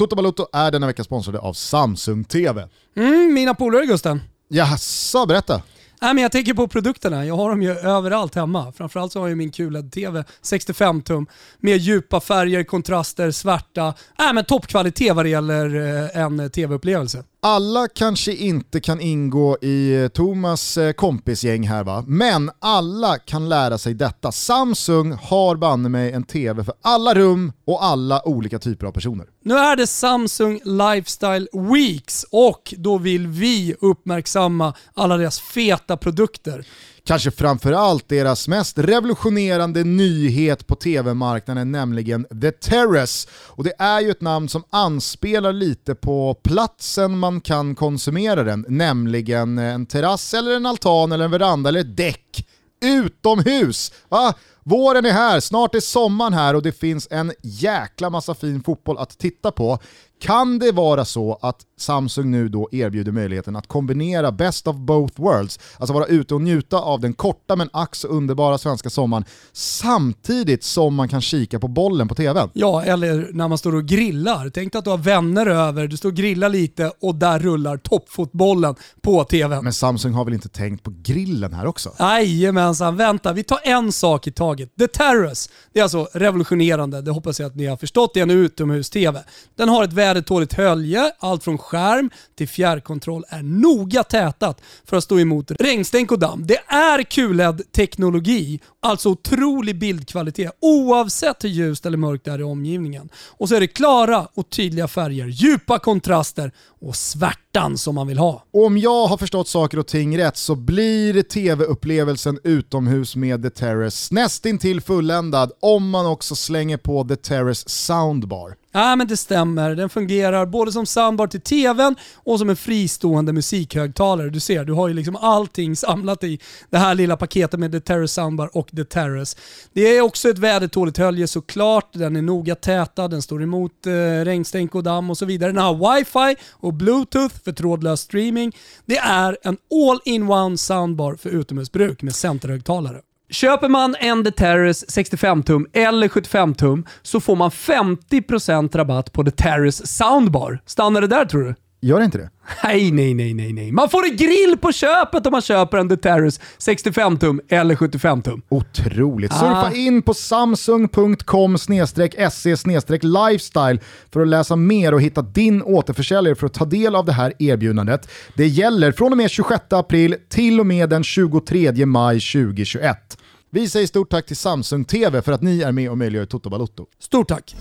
Toto Balotto är denna vecka sponsrade av Samsung TV. Mm, mina polare Gusten. Jaså, berätta. Nej, men jag tänker på produkterna. Jag har dem ju överallt hemma. Framförallt så har jag min QLED-TV 65 tum med djupa färger, kontraster, svarta. Nej, men toppkvalitet vad det gäller eh, en tv-upplevelse. Alla kanske inte kan ingå i eh, Thomas eh, kompisgäng här va, men alla kan lära sig detta. Samsung har banne mig en TV för alla rum och alla olika typer av personer. Nu är det Samsung Lifestyle Weeks och då vill vi uppmärksamma alla deras feta produkter kanske framförallt deras mest revolutionerande nyhet på tv-marknaden, nämligen The Terrace. Och det är ju ett namn som anspelar lite på platsen man kan konsumera den, nämligen en terrass eller en altan eller en veranda eller ett däck utomhus. Va? Våren är här, snart är sommaren här och det finns en jäkla massa fin fotboll att titta på. Kan det vara så att Samsung nu då erbjuder möjligheten att kombinera best of both worlds, alltså vara ute och njuta av den korta men ack underbara svenska sommaren, samtidigt som man kan kika på bollen på tvn? Ja, eller när man står och grillar. Tänk att du har vänner över, du står och grillar lite och där rullar toppfotbollen på tvn. Men Samsung har väl inte tänkt på grillen här också? Jajamensan, vänta, vi tar en sak i taget. The Terrace, det är alltså revolutionerande, det hoppas jag att ni har förstått, det är en utomhus-TV. Den har ett vädertåligt hölje, allt från skärm till fjärrkontroll är noga tätat för att stå emot regnstänk och damm. Det är QLED-teknologi, alltså otrolig bildkvalitet oavsett hur ljust eller mörkt det är i omgivningen. Och så är det klara och tydliga färger, djupa kontraster och svärtan som man vill ha. Om jag har förstått saker och ting rätt så blir tv-upplevelsen utomhus med The Terrace nästintill fulländad om man också slänger på The Terrace Soundbar. Ja men det stämmer, den fungerar både som soundbar till tvn och som en fristående musikhögtalare. Du ser, du har ju liksom allting samlat i det här lilla paketet med The Terrace Soundbar och The Terrace. Det är också ett vädertåligt hölje såklart, den är noga tätad, den står emot eh, regnstänk och damm och så vidare. Den har wifi och bluetooth för trådlös streaming. Det är en all-in-one soundbar för utomhusbruk med centerhögtalare. Köper man en The Terrace 65 tum eller 75 tum så får man 50% rabatt på The Terrace Soundbar. Stannar det där tror du? Gör det inte det? Nej, nej, nej, nej, nej. Man får en grill på köpet om man köper en The Terrace 65 tum eller 75 tum. Otroligt. Ah. Surfa in på samsung.com se lifestyle för att läsa mer och hitta din återförsäljare för att ta del av det här erbjudandet. Det gäller från och med 26 april till och med den 23 maj 2021. Vi säger stort tack till Samsung TV för att ni är med och möjliggör Toto Balotto. Stort tack!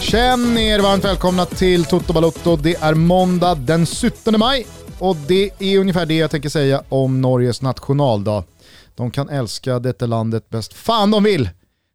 Känn er varmt välkomna till Toto Balotto. Det är måndag den 17 maj och det är ungefär det jag tänker säga om Norges nationaldag. De kan älska detta landet bäst fan de vill.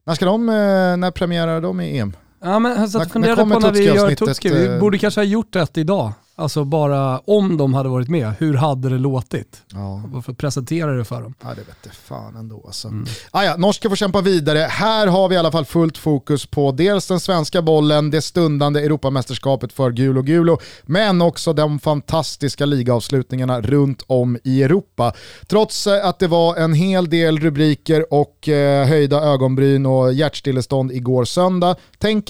När ska de, eh, när premiärar de i EM? Ja men jag satt och funderade på när vi gör Tutski, vi eh, borde kanske ha gjort det idag. Alltså bara om de hade varit med, hur hade det låtit? Ja. Varför presentera det för dem? Ja det vete fan ändå alltså. Mm. Ah, ja, norska får kämpa vidare. Här har vi i alla fall fullt fokus på dels den svenska bollen, det stundande Europamästerskapet för Gulo Gulo, men också de fantastiska ligaavslutningarna runt om i Europa. Trots eh, att det var en hel del rubriker och eh, höjda ögonbryn och hjärtstillestånd igår söndag,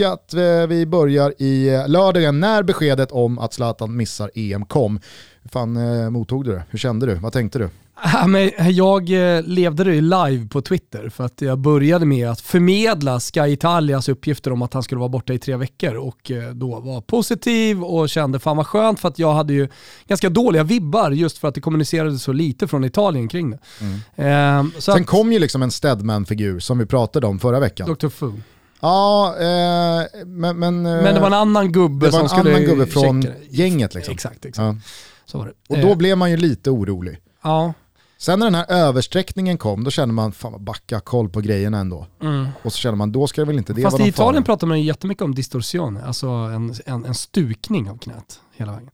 jag att eh, vi börjar i eh, lördagen när beskedet om att Zlatan missar EM kom. Hur fan eh, mottog du det? Hur kände du? Vad tänkte du? Jag eh, levde det live på Twitter för att jag började med att förmedla Sky Italias uppgifter om att han skulle vara borta i tre veckor och eh, då var positiv och kände fan vad skönt för att jag hade ju ganska dåliga vibbar just för att det kommunicerades så lite från Italien kring det. Mm. Ehm, Sen att, kom ju liksom en Stedman-figur som vi pratade om förra veckan. Dr. Fu. Ja, eh, men, men... Men det var en annan gubbe. Det var en annan gubbe från gänget liksom. Exakt, exakt. Ja. Så var det. Och då eh. blev man ju lite orolig. Ja. Sen när den här översträckningen kom, då kände man, fan vad backa koll på grejerna ändå. Mm. Och så känner man, då ska det väl inte det Fast vara i någon Italien fara. pratar man ju jättemycket om distorsione, alltså en, en, en stukning av knät hela vägen.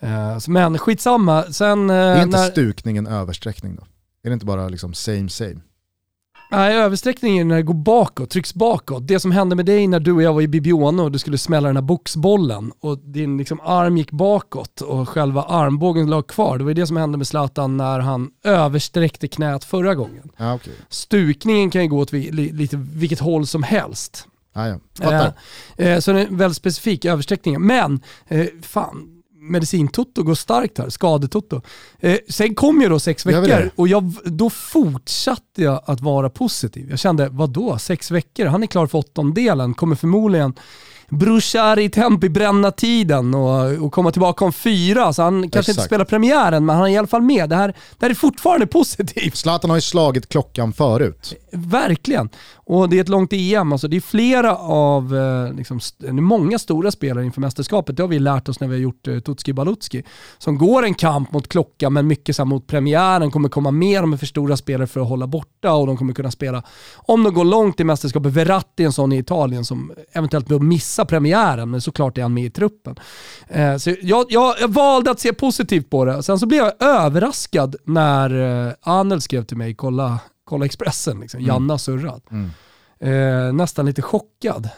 Eh, så- men skitsamma, sen... eh, Är inte när, stukning en översträckning då? Är det inte bara liksom same same? Nej, översträckningen när det går bakåt, trycks bakåt. Det som hände med dig när du och jag var i Bibione och du skulle smälla den här boxbollen och din liksom arm gick bakåt och själva armbågen låg kvar. Det var ju det som hände med Zlatan när han översträckte knät förra gången. Ja okej. Stukningen kan ju gå åt lite vilket håll som helst. Ja, ja. Fattar. Eh, eh, så det är en väldigt specifik översträckning. Men, eh, fan, medicintotto går starkt här, skadetotto. Eh, sen kom ju då sex veckor och jag, då fortsatte jag att vara positiv. Jag kände, vad då sex veckor? Han är klar för åttondelen, kommer förmodligen bruciare i tempi, bränna tiden och, och komma tillbaka om fyra. Så han kanske inte Exakt. spelar premiären, men han är i alla fall med. Det här, det här är fortfarande positivt. Zlatan har ju slagit klockan förut. Verkligen. Och det är ett långt EM. Alltså det är flera av, eh, liksom, det är många stora spelare inför mästerskapet. Det har vi lärt oss när vi har gjort eh, Tutski Balutski. Som går en kamp mot klockan men mycket så mot premiären. Kommer komma med, de är för stora spelare för att hålla borta och de kommer kunna spela. Om de går långt i mästerskapet, Verratti är en sån i Italien som eventuellt behöver missa premiären, men såklart är han med i truppen. Eh, så jag, jag, jag valde att se positivt på det. Sen så blev jag överraskad när eh, Anel skrev till mig, kolla, kolla Expressen, liksom. Janna surrad. Mm. Eh, nästan lite chockad.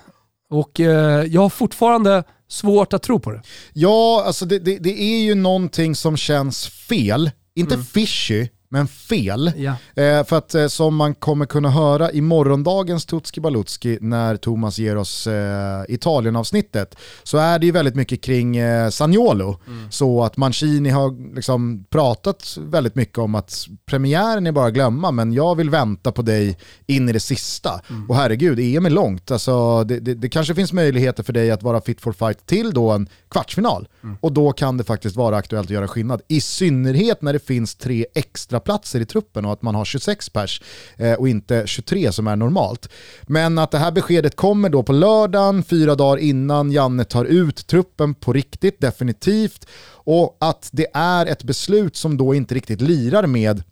Och eh, jag har fortfarande svårt att tro på det. Ja, alltså det, det, det är ju någonting som känns fel. Inte Mm. fishy, men fel. Ja. Eh, för att eh, som man kommer kunna höra i morgondagens Tutski Balutski när Thomas ger oss eh, Italien-avsnittet så är det ju väldigt mycket kring eh, Sagnolo. Så att Mancini har liksom pratat väldigt mycket om att premiären är bara att glömma men jag vill vänta på dig in i det sista. Och herregud, EM är långt. Alltså, det, det, det kanske finns möjligheter för dig att vara fit for fight till då en kvartsfinal. Och då kan det faktiskt vara aktuellt att göra skillnad. I synnerhet när det finns tre extra platser i truppen och att man har 26 pers eh, och inte 23 som är normalt. Men att det här beskedet kommer då på lördagen, fyra dagar innan Janne tar ut truppen på riktigt, definitivt. Och att det är ett beslut som då inte riktigt lirar med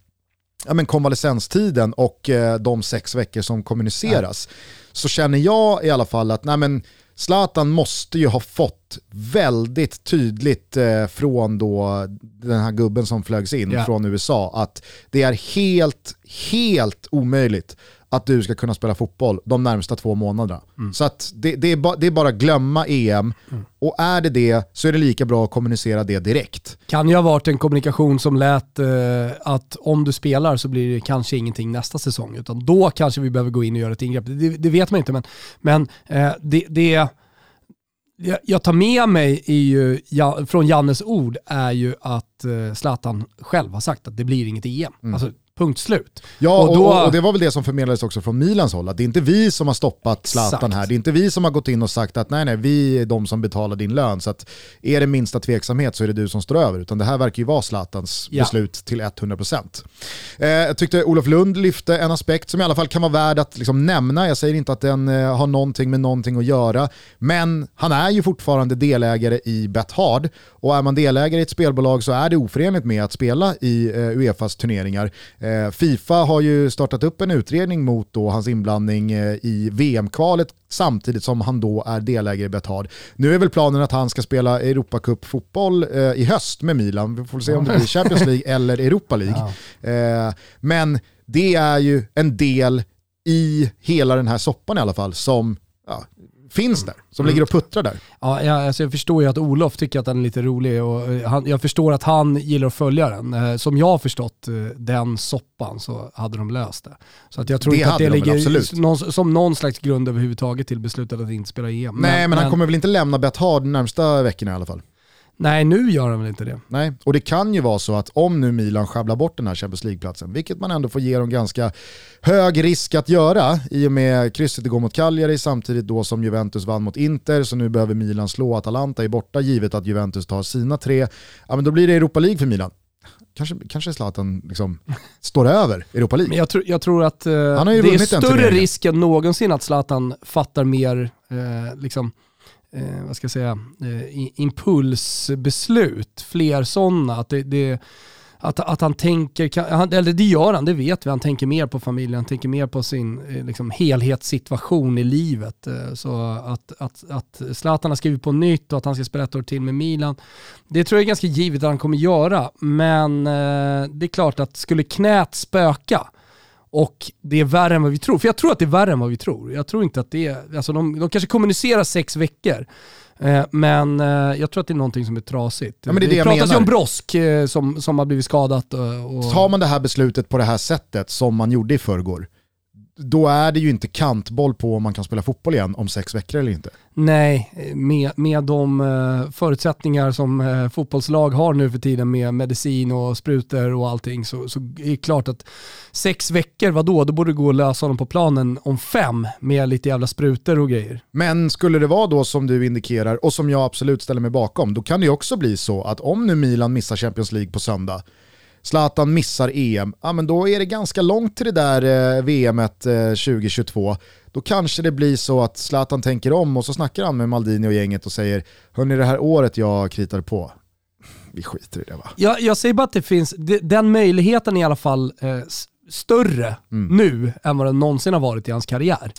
ja, men konvalescenstiden och eh, de sex veckor som kommuniceras. Så känner jag i alla fall att nej, men Zlatan måste ju ha fått väldigt tydligt eh, från då den här gubben som flögs in Ja. från USA att det är helt, helt omöjligt att du ska kunna spela fotboll de närmsta två månaderna. Så att det, det, är ba, det är bara glömma EM och är det det så är det lika bra att kommunicera det direkt. Kan ju ha varit en kommunikation som lät eh, att om du spelar så blir det kanske ingenting nästa säsong. Utan då kanske vi behöver gå in och göra ett ingrepp. Det, det vet man inte men, men eh, det, jag- tar med mig ju, ja, från Jannes ord är ju att eh, Zlatan själv har sagt att det blir inget EM. Alltså punkt slut. Ja, Och då- och, och det var väl det som förmedlades också från Milans håll, att det är inte vi som har stoppat Zlatan Exakt. här, det är inte vi som har gått in och sagt att nej nej, vi är de som betalar din lön, så att är det minsta tveksamhet så är det du som står över, utan det här verkar ju vara Zlatans Ja. beslut till 100%. Eh, jag tyckte Olof Lund lyfte en aspekt som i alla fall kan vara värd att liksom nämna, jag säger inte att den eh, har någonting med någonting att göra, men han är ju fortfarande delägare i Bethard, och är man delägare i ett spelbolag så är det oförenligt med att spela i eh, Uefas turneringar. Eh, Fifa har ju startat upp en utredning mot då hans inblandning eh, i VM-kvalet samtidigt som han då är delägare i Betard. Nu är väl planen att han ska spela Europacup-fotboll eh, i höst med Milan. Vi får se om det blir Champions League eller Europa League. Eh, men det är ju en del i hela den här soppan i alla fall som ja, finns där, som ligger och puttrar där. Ja, jag, alltså jag förstår ju att Olof tycker att den är lite rolig och eh, han, jag förstår att han gillar att följa den. Eh, Som jag har förstått eh, den soppan så hade de löst det. Så att jag tror Det inte att det de ligger någon, som någon slags grund överhuvudtaget till beslutet att inte spela EM. Nej, men, han kommer väl inte lämna Betard de närmsta veckorna i alla fall. Nej, nu gör han väl inte det. Nej, och det kan ju vara så att om nu Milan sjabblar bort den här Champions League-platsen, vilket man ändå får ge dem ganska hög risk att göra i och med krysset igår mot Cagliari samtidigt då som Juventus vann mot Inter, så nu behöver Milan slå Atalanta i borta givet att Juventus tar sina tre. Ja men då blir det Europa League för Milan. Kanske, kanske Zlatan liksom står över Europa League. Men jag, tror- jag tror att eh, det är större risk än någonsin att Zlatan fattar mer, eh, liksom, eh, vad ska jag säga, eh, impulsbeslut. Fler sådana. Att det, det, att, att han tänker, han, eller det gör han, det vet vi, han tänker mer på familjen, han tänker mer på sin eh, liksom, helhetssituation i livet. Eh, så att, att, att Zlatan har skrivit på nytt och att han ska spela ett år till med Milan, det tror jag är ganska givet att han kommer göra. Men eh, det är klart att skulle knät spöka, och det är värre än vad vi tror. För jag tror att det är värre än vad vi tror. Jag tror inte att det är, alltså de, de kanske kommunicerar sex veckor. Eh, men eh, jag tror att det är någonting som är trasigt. Ja, det, är det, det pratas ju om Brosk eh, som, som har blivit skadat. Och... Tar man det här beslutet på det här sättet som man gjorde i förrgår, då är det ju inte kantboll på om man kan spela fotboll igen om sex veckor eller inte. Nej, med, med de uh, förutsättningar som uh, fotbollslag har nu för tiden med medicin och sprutor och allting så, så är det klart att sex veckor, vadå? Då borde det gå att lösa honom på planen om fem med lite jävla sprutor och grejer. Men skulle det vara då som du indikerar och som jag absolut ställer mig bakom, då kan det ju också bli så att om nu Milan missar Champions League på söndag, Zlatan missar EM, ja men då är det ganska långt till det där eh, VMet eh, 2022. Då kanske det blir så att Zlatan tänker om och så snackar han med Maldini och gänget och säger Hörni det här året jag kritar på, vi skiter i det va? Jag, jag säger bara att det finns, den möjligheten är i alla fall eh, större mm. nu än vad den någonsin har varit i hans karriär.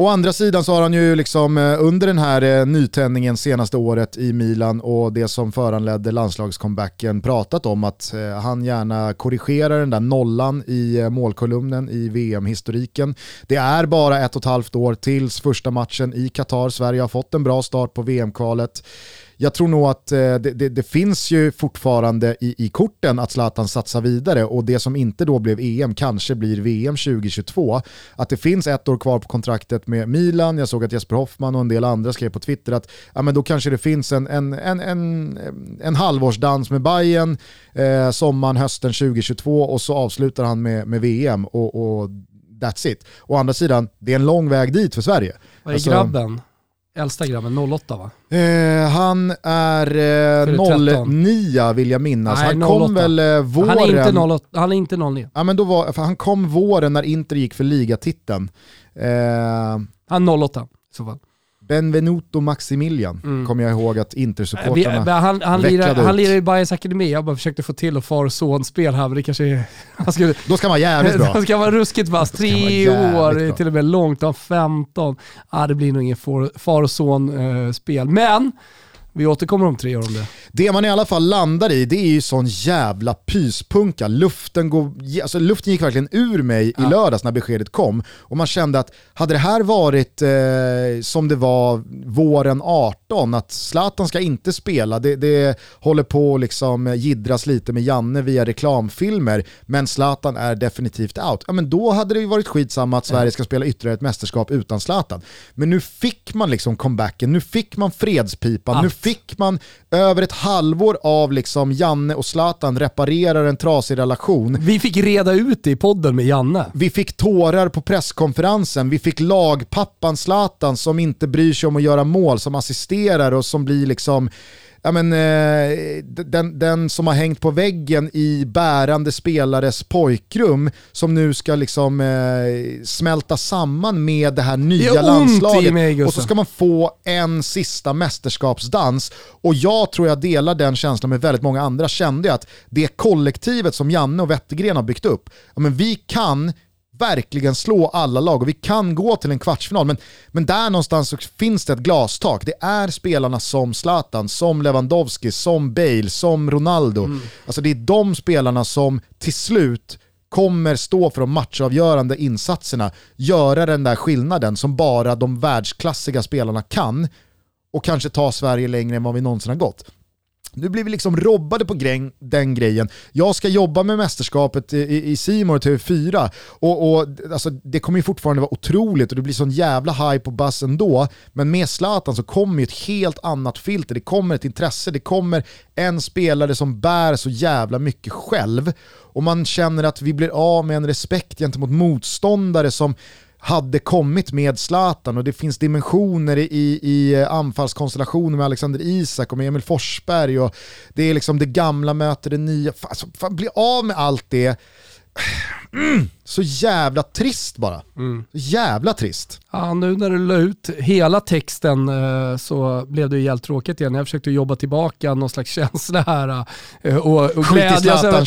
Å andra sidan så har han ju liksom eh, under den här eh, nytändningen senaste året i Milan och det som föranledde landslagscomebacken pratat om att eh, han gärna korrigerar den där nollan i målkolumnen i VM-historiken. Det är bara ett och ett halvt år tills första matchen i Qatar. Sverige har fått en bra start på VM-kvalet jag tror nog att eh, det, det, det, finns ju fortfarande i, i korten att Zlatan satsar vidare och det som inte då blev EM kanske blir VM 2022. Att det finns ett år kvar på kontraktet med Milan, jag såg att Jesper Hoffman och en del andra skrev på Twitter att ja, men då kanske det finns en, en, en, en, en halvårsdans med Bayern eh, sommaren, hösten 2022 och så avslutar han med, med VM och, och that's it. Å andra sidan, det är en lång väg dit för Sverige. Vad är alltså, grabben? Äldsta grabben, 08 va? Eh, han är eh, 09 vill jag minnas. Nej, han kom väl eh, våren... Han är inte 08, han är inte 09. Ja, men då var, han kom våren när Inter gick för ligatiteln. Eh, han 08 i så fall. Benvenuto Maximilian mm. kommer jag ihåg att Intersupportrarna eh, Han, han, lirar, han lirar i Bayerns akademi, jag bara försökte få till att far och son-spel här men det kanske är... Han skulle, Då ska man vara jävligt bra. Han ska vara ruskigt vass, tre år, till och med långt, han 15. Ah, det blir nog ingen far och son-spel. Eh, men vi återkommer om tre år om det. Det man i alla fall landar i, det är ju sån jävla pyspunka. Luften, går, alltså luften gick verkligen ur mig ja. i lördags när beskedet kom. Och man kände att hade det här varit eh, som det var våren 18, att Zlatan ska inte spela, det, det håller på att liksom gidras lite med Janne via reklamfilmer, men Zlatan är definitivt out. Ja, men då hade det ju varit skitsamma att Sverige ska spela ytterligare ett mästerskap utan Zlatan. Men nu fick man liksom comebacken, nu fick man fredspipan, ja. nu fick man över ett halvår av liksom Janne och Zlatan reparerar en trasig relation. Vi fick reda ut det i podden med Janne. Vi fick tårar på presskonferensen, vi fick lagpappan Zlatan som inte bryr sig om att göra mål, som assisterar och som blir liksom ja, men, eh, den, den som har hängt på väggen i bärande spelares pojkrum som nu ska liksom eh, smälta samman med det här nya det landslaget. Mig, och så ska man få en sista mästerskapsdans. Och jag tror jag delar den känslan med väldigt många andra. Kände jag att det kollektivet som Janne och Wettergren har byggt upp, ja, men vi kan verkligen slå alla lag och vi kan gå till en kvartsfinal. Men, men där någonstans finns det ett glastak. Det är spelarna som Zlatan, som Lewandowski, som Bale, som Ronaldo. Mm. Alltså det är de spelarna som till slut kommer stå för de matchavgörande insatserna, göra den där skillnaden som bara de världsklassiga spelarna kan och kanske ta Sverige längre än vad vi någonsin har gått. Nu blir vi liksom robbade på gräng, den grejen. Jag ska jobba med mästerskapet i Simor TV4 och, och alltså, det kommer ju fortfarande vara otroligt och det blir sån jävla hype på buzz ändå. Men med Zlatan så kommer ju ett helt annat filter. Det kommer ett intresse, det kommer en spelare som bär så jävla mycket själv. Och man känner att vi blir av med en respekt gentemot motståndare som hade kommit med Zlatan och det finns dimensioner i, i anfallskonstellationen med Alexander Isak och med Emil Forsberg och det är liksom det gamla möter det nya. Fan, alltså, fan, bli av med allt det mm, så jävla trist bara. Mm. Jävla trist. Ja, nu när du la ut hela texten eh, så blev det ju helt tråkigt igen. Jag försökte jobba tillbaka någon slags känsla här eh, och, och glädjas över,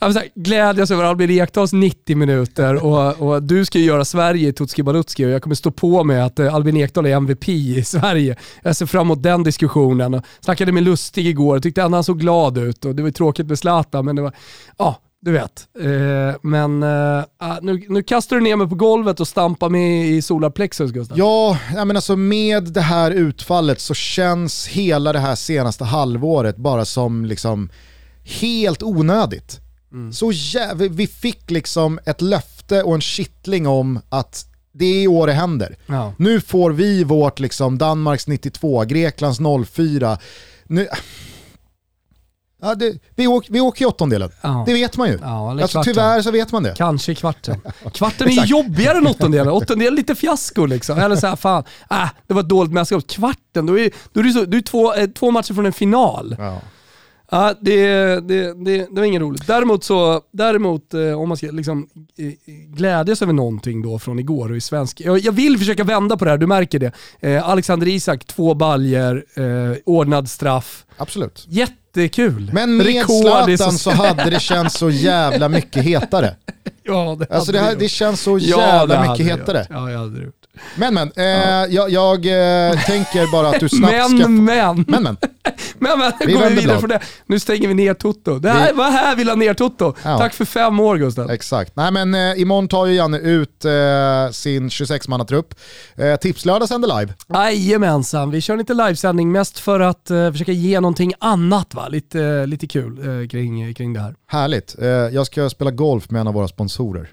här, glädjas över Albin Ekdals 90 minuter och, och du ska ju göra Sverige i Tutski Balutski och jag kommer stå på mig att eh, Albin Ekdal är MVP i Sverige. Jag ser fram emot den diskussionen. Snackade med Lustig igår och tyckte han såg glad ut och det var tråkigt med Zlatan men det var, ja, du vet. Eh, men eh, ah, nu, nu kastar du ner mig på golvet och stampar mig i solarplexus Gustav. Ja, menar alltså med det här utfallet så känns hela det här senaste halvåret bara som liksom helt onödigt. Så jä- vi- vi fick liksom ett löfte och en kittling om att det är i år det händer. Ja. Nu får vi vårt liksom Danmarks 92, Greklands 04. Nu... Ja, det, vi, åker, vi åker i åttondelen, Ja. det vet man ju. Ja, eller alltså, tyvärr så vet man det. Kanske i kvarten. Kvarten är Exakt. jobbigare än åttondelen. Åttondelen är lite fiasko liksom. Eller såhär, fan, äh, det var ett dåligt mästerskap. Kvarten, då är, då är det, så, du är två, eh, två matcher från en final. Ja. Ja, det, det, det, det var inget roligt. Däremot, så, däremot eh, om man ska liksom, eh, glädjas över någonting då från igår och i svensk... Jag, jag vill försöka vända på det här, du märker det. Eh, Alexander Isak, två baljer, eh, ordnad straff. Absolut. Jättekul. Men med Rekord Zlatan så hade det känts så jävla mycket hetare. Ja, det Alltså det, här, det känns så Ja, jävla det mycket det hetare. Ja, jag hade det gjort. Men men, eh, jag, jag eh, tänker bara att du snabbt Men, ska... men. Men men, Men, men Vi går vi vidare blad. från det. Nu stänger vi ner Toto. Det här Vi- var här vi la ner Toto. Ja. Tack för fem år Gustav. exakt. Nej men eh, imorgon tar ju Janne ut eh, sin 26-mannatrupp. Eh, Tipslördag sänder live. Jajamensan, vi kör lite livesändning mest för att eh, försöka ge någonting annat va? Lite, eh, lite kul kring, kring det här. Härligt. Jag ska spela golf med en av våra sponsorer.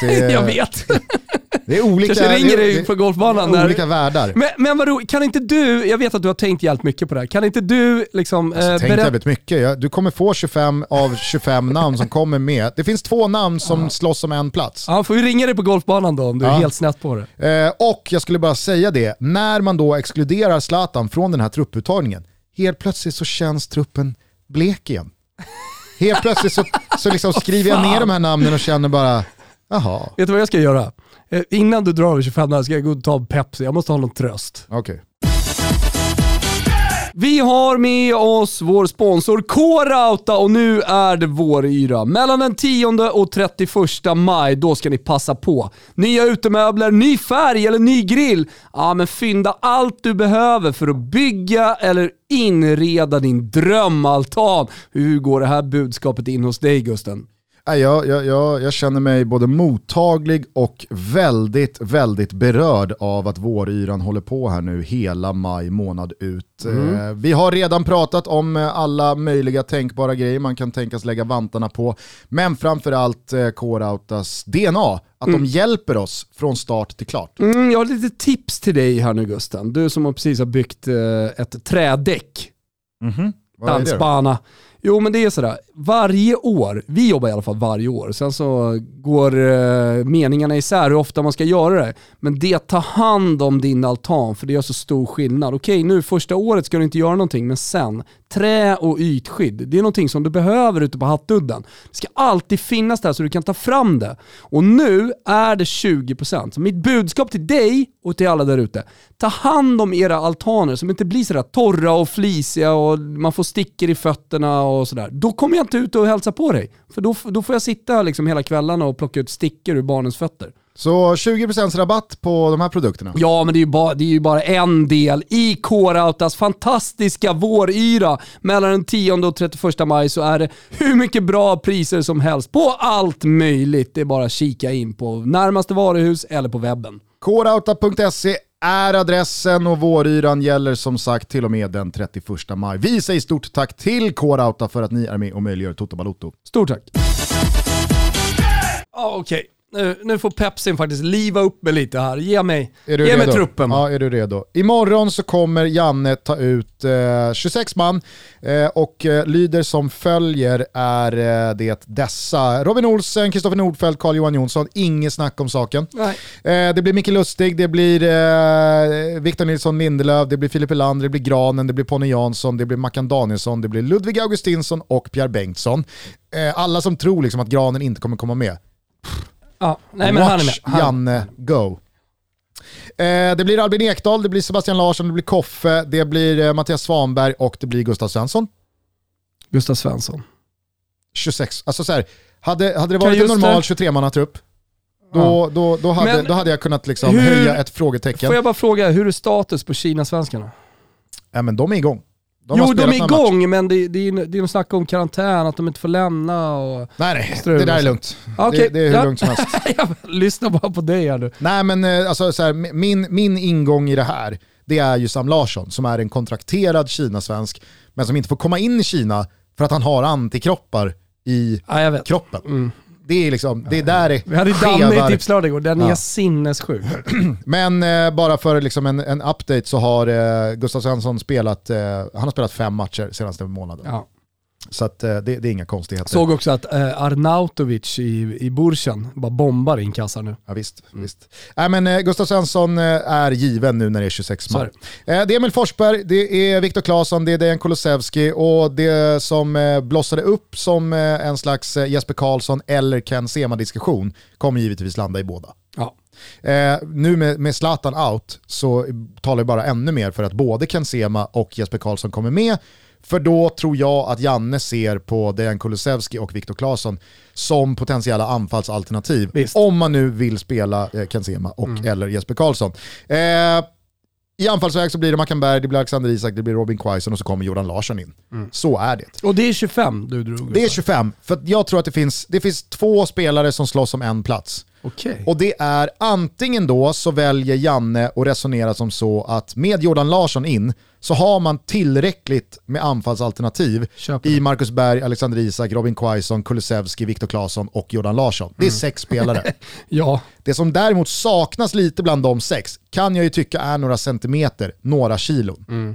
Det, Jag vet. det är olika, Kanske ringer det, dig på golfbanan. det är olika världar. men, men vadå, kan inte du, jag vet att du har tänkt jävligt mycket på det här, kan inte du liksom... Alltså, eh, tänk berätta- väldigt mycket. Jag, du kommer få 25 av 25 namn som kommer med. Det finns två namn som slåss om en plats. Ja, får vi ringa dig på golfbanan då om du är Ja. helt snett på det. Eh, och jag skulle bara säga det, när man då exkluderar Zlatan från den här trupputtagningen, helt plötsligt så känns truppen blek igen. Helt plötsligt så, så liksom skriver jag ner de här namnen och känner bara, jaha, Vet du vad jag ska göra? Eh, innan du drar över 25 där ska jag gå och ta en Pepsi, jag måste ha någon tröst. okej. Vi har med oss vår sponsor K-Rauta och nu är det våryra. Mellan den 10 och 31 maj, då ska ni passa på. Nya utemöbler, ny färg eller ny grill. Ja, men fynda allt du behöver för att bygga eller inreda din drömaltan. Hur går det här budskapet in hos dig Gusten? Jag, jag, jag, jag känner mig både mottaglig och väldigt, väldigt berörd av att våryran håller på här nu hela maj månad ut. Eh, vi har redan pratat om eh, alla möjliga tänkbara grejer man kan tänkas lägga vantarna på. Men framförallt eh, K-Rautas DNA, att de hjälper oss från start till klart. Mm, jag har lite tips till dig här nu Gusten. Du som precis har byggt ett trädäck. Det då? dansbana. Jo men det är sådär, varje år, vi jobbar i alla fall varje år, sen så går eh, meningarna isär hur ofta man ska göra det. Men det ta hand om din altan för det gör så stor skillnad. Okej nu första året ska du inte göra någonting men sen, trä och ytskydd, det är någonting som du behöver ute på Hattudden. Det ska alltid finnas där så du kan ta fram det. Och nu är det 20%. Så mitt budskap till dig och till alla där ute, ta hand om era altaner som inte blir sådär torra och flisiga och man får stickor i fötterna och sådär. Då kommer jag inte ut och hälsa på dig. För då, då får jag sitta liksom hela kvällarna och plocka ut stickor ur barnens fötter. Så 20% rabatt på de här produkterna. Ja, men det är ju bara, det är ju bara en del i K-Rautas fantastiska våryra. Mellan den 10 och 31 maj så är det hur mycket bra priser som helst på allt möjligt. Det är bara att kika in på närmaste varuhus eller på webben. Krauta.se är adressen och våryran gäller som sagt till och med den 31 maj. Vi säger stort tack till K-Rauta för att ni är med och möjliggör Toto Balotto. Stort tack. Ja, Okej, nu, nu får Pepsin faktiskt liva upp mig lite här. Ge mig, ge redo? mig truppen. Ja, är du redo? Imorgon så kommer Janne ta ut eh, 26 man eh, och eh, lyder som följer är eh, det dessa. Robin Olsen, Kristoffer Nordfeldt, Carl-Johan Jonsson, inget snack om saken. Nej. Eh, det blir Micke Lustig, det blir eh, Victor Nilsson Lindelöf, det blir Filip Helander, det blir Granen, det blir Ponne Jansson, det blir Mackan Danielsson, det blir Ludvig Augustinsson och Pierre Bengtsson. Eh, alla som tror liksom att Granen inte kommer komma med, Ja, nej men han är med. Watch Han, Janne go. Eh, det blir Albin Ekdal, det blir Sebastian Larsson, det blir Koffe, det blir eh, Mattias Svanberg och det blir Gustav Svensson. Gustav Svensson. 26, alltså så här, hade, hade det varit en normal det. 23-mannatrupp, då, då, då, hade, Men då hade jag kunnat liksom hur- höja ett frågetecken. Får jag bara fråga, hur är status på Kina-svenskarna? Ja, men de är igång. De jo, de är igång, men det, det, är, det är snack om karantän, att de inte får lämna och... Nej, Strul det där är lugnt. Ja, det, det är hur ja. lugnt som helst. Jag lyssnar bara på dig här nu. Nej men eh, alltså, så här, min, min ingång i det här, det är ju Sam Larsson som är en kontrakterad Kina-svensk, men som inte får komma in i Kina för att han har antikroppar i Ja, kroppen. Mm. Det är liksom, det är där det Vi hade Danne i. Tipslördag igår, den Ja. är sinnessjuk. Men eh, bara för liksom en, en update så har eh, Gustav Svensson spelat, eh, han har spelat fem matcher senaste månaden. Ja. Så att, eh, det, det är inga konstigheter. Såg också att eh, Arnautovic i, i Bursen bara bombar in kassar nu. Ja, visst, visst. Nej, men, eh, Gustav Svensson eh, är given nu när det är 26 Så är man. Eh, det är Emil Forsberg, det är Viktor Claesson, det är Dejan Kulusevski och det som eh, blossade upp som eh, en slags eh, Jesper Karlsson eller Ken Sema-diskussion kommer givetvis landa i båda. Ja. Eh, nu med, med Zlatan out så talar det bara ännu mer för att både Ken Sema och Jesper Karlsson kommer med. För då tror jag att Janne ser på Dejan Kulusevski och Viktor Claesson som potentiella anfallsalternativ. Visst. Om man nu vill spela eh, Ken Sema och eller Jesper Karlsson. Eh, I anfallsväg så blir det Mackan Berg, det blir Alexander Isak, det blir Robin Quaison och så kommer Jordan Larsson in. Så är det. Och det är 25 du drog Det är upp. 25, för jag tror att det finns, det finns två spelare som slåss om en plats. Okej. Och det är antingen då så väljer Janne att resonera som så att med Jordan Larsson in så har man tillräckligt med anfallsalternativ i. Marcus Berg, Alexander Isak, Robin Quaison, Kulusevski, Viktor Claesson och Jordan Larsson. Det är sex spelare. Ja, Det som däremot saknas lite bland de sex kan jag ju tycka är några centimeter, några kilon. Mm.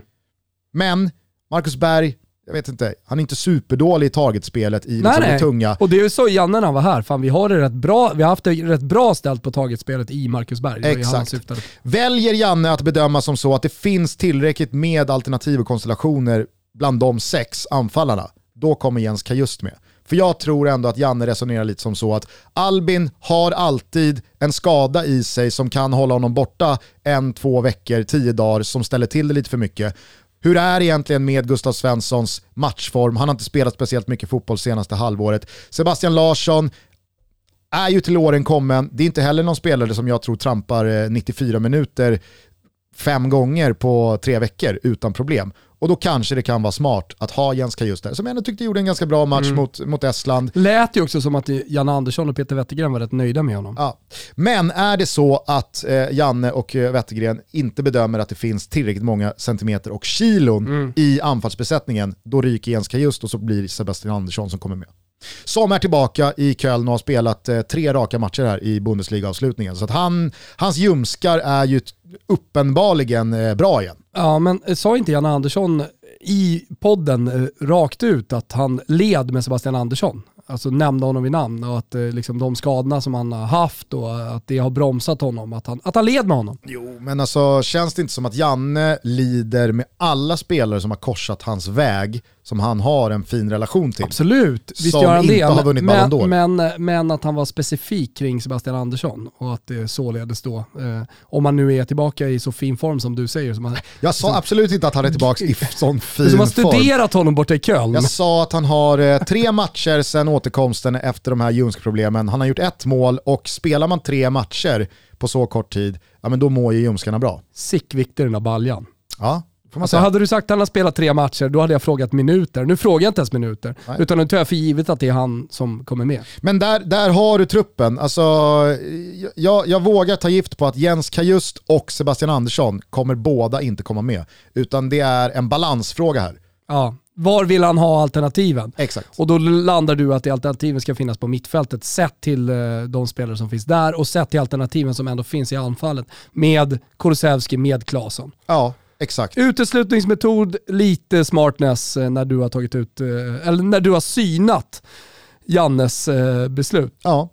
Men Marcus Berg, jag vet inte, han är inte superdålig i targetspelet i nej liksom det nej. tunga. Och det sa Janne när han var här, fan vi har det rätt bra, vi har haft det rätt bra ställt på targetspelet i Marcus Berg. Det ju Exakt. Väljer Janne att bedöma som så att det finns tillräckligt med alternativ och konstellationer bland de sex anfallarna, då kommer Jens Kajust med. För jag tror ändå att Janne resonerar lite som så att Albin har alltid en skada i sig som kan hålla honom borta en, två veckor, tio dagar som ställer till det lite för mycket. Hur är det egentligen med Gustav Svenssons matchform? Han har inte spelat speciellt mycket fotboll senaste halvåret. Sebastian Larsson, är ju till åren kommen. Det är inte heller någon spelare som jag tror trampar eh, 94 minuter fem gånger på tre veckor utan problem. Och då kanske det kan vara smart att ha Jens Kajust där, som jag ändå tyckte gjorde en ganska bra match mot, mot Estland. Lät ju också som att Janne Andersson och Peter Wettergren var rätt nöjda med honom. Ja. Men är det så att eh, Janne och eh, Wettergren inte bedömer att det finns tillräckligt många centimeter och kilon i anfallsbesättningen, då ryker Jens Kajust och så blir Sebastian Andersson som kommer med. Som är tillbaka i Köln och har spelat eh, tre raka matcher här i Bundesliga-avslutningen. Så att han, hans ljumskar är ju uppenbarligen eh, bra igen. Ja, men eh, sa inte Janne Andersson i podden eh, rakt ut att han led med Sebastian Andersson? Alltså nämnde honom vid namn och att eh, liksom, de skadorna som han har haft och att det har bromsat honom, att han, att han led med honom. Jo, men alltså känns det inte som att Janne lider med alla spelare som har korsat hans väg, som han har en fin relation till? Absolut, visst Som gör han inte det. har vunnit Ballon men, men, men att han var specifik kring Sebastian Andersson och att det således då, eh, om han nu är tillbaka i så fin form som du säger, som, han, Jag sa absolut inte att han är tillbaka i sån fin som har form. studerat honom borta i Köln. Jag sa att han har eh, tre matcher sedan återkomsten efter de här ljumskproblemen. Han har gjort ett mål och spelar man tre matcher på så kort tid, ja men då mår ju ljumskarna bra. Sick viktig den där baljan. Ja, får Alltså hade du sagt att han har spelat tre matcher, då hade jag frågat minuter. Nu frågar jag inte ens minuter, Nej. utan nu tar jag för givet att det är han som kommer med. Men där, där har du truppen. Alltså, jag, jag vågar ta gift på att Jens Kajust och Sebastian Andersson kommer båda inte komma med. Utan det är en balansfråga här. Ja. Var vill han ha alternativen? Exakt. Och då landar du att alternativen ska finnas på mittfältet sett till eh, de spelare som finns där och sett till alternativen som ändå finns i anfallet med Kulusevski, med Claesson. Ja, exakt. Uteslutningsmetod, lite smartness eh, när du har tagit ut, eh, eller när du har synat Jannes eh, beslut. Ja.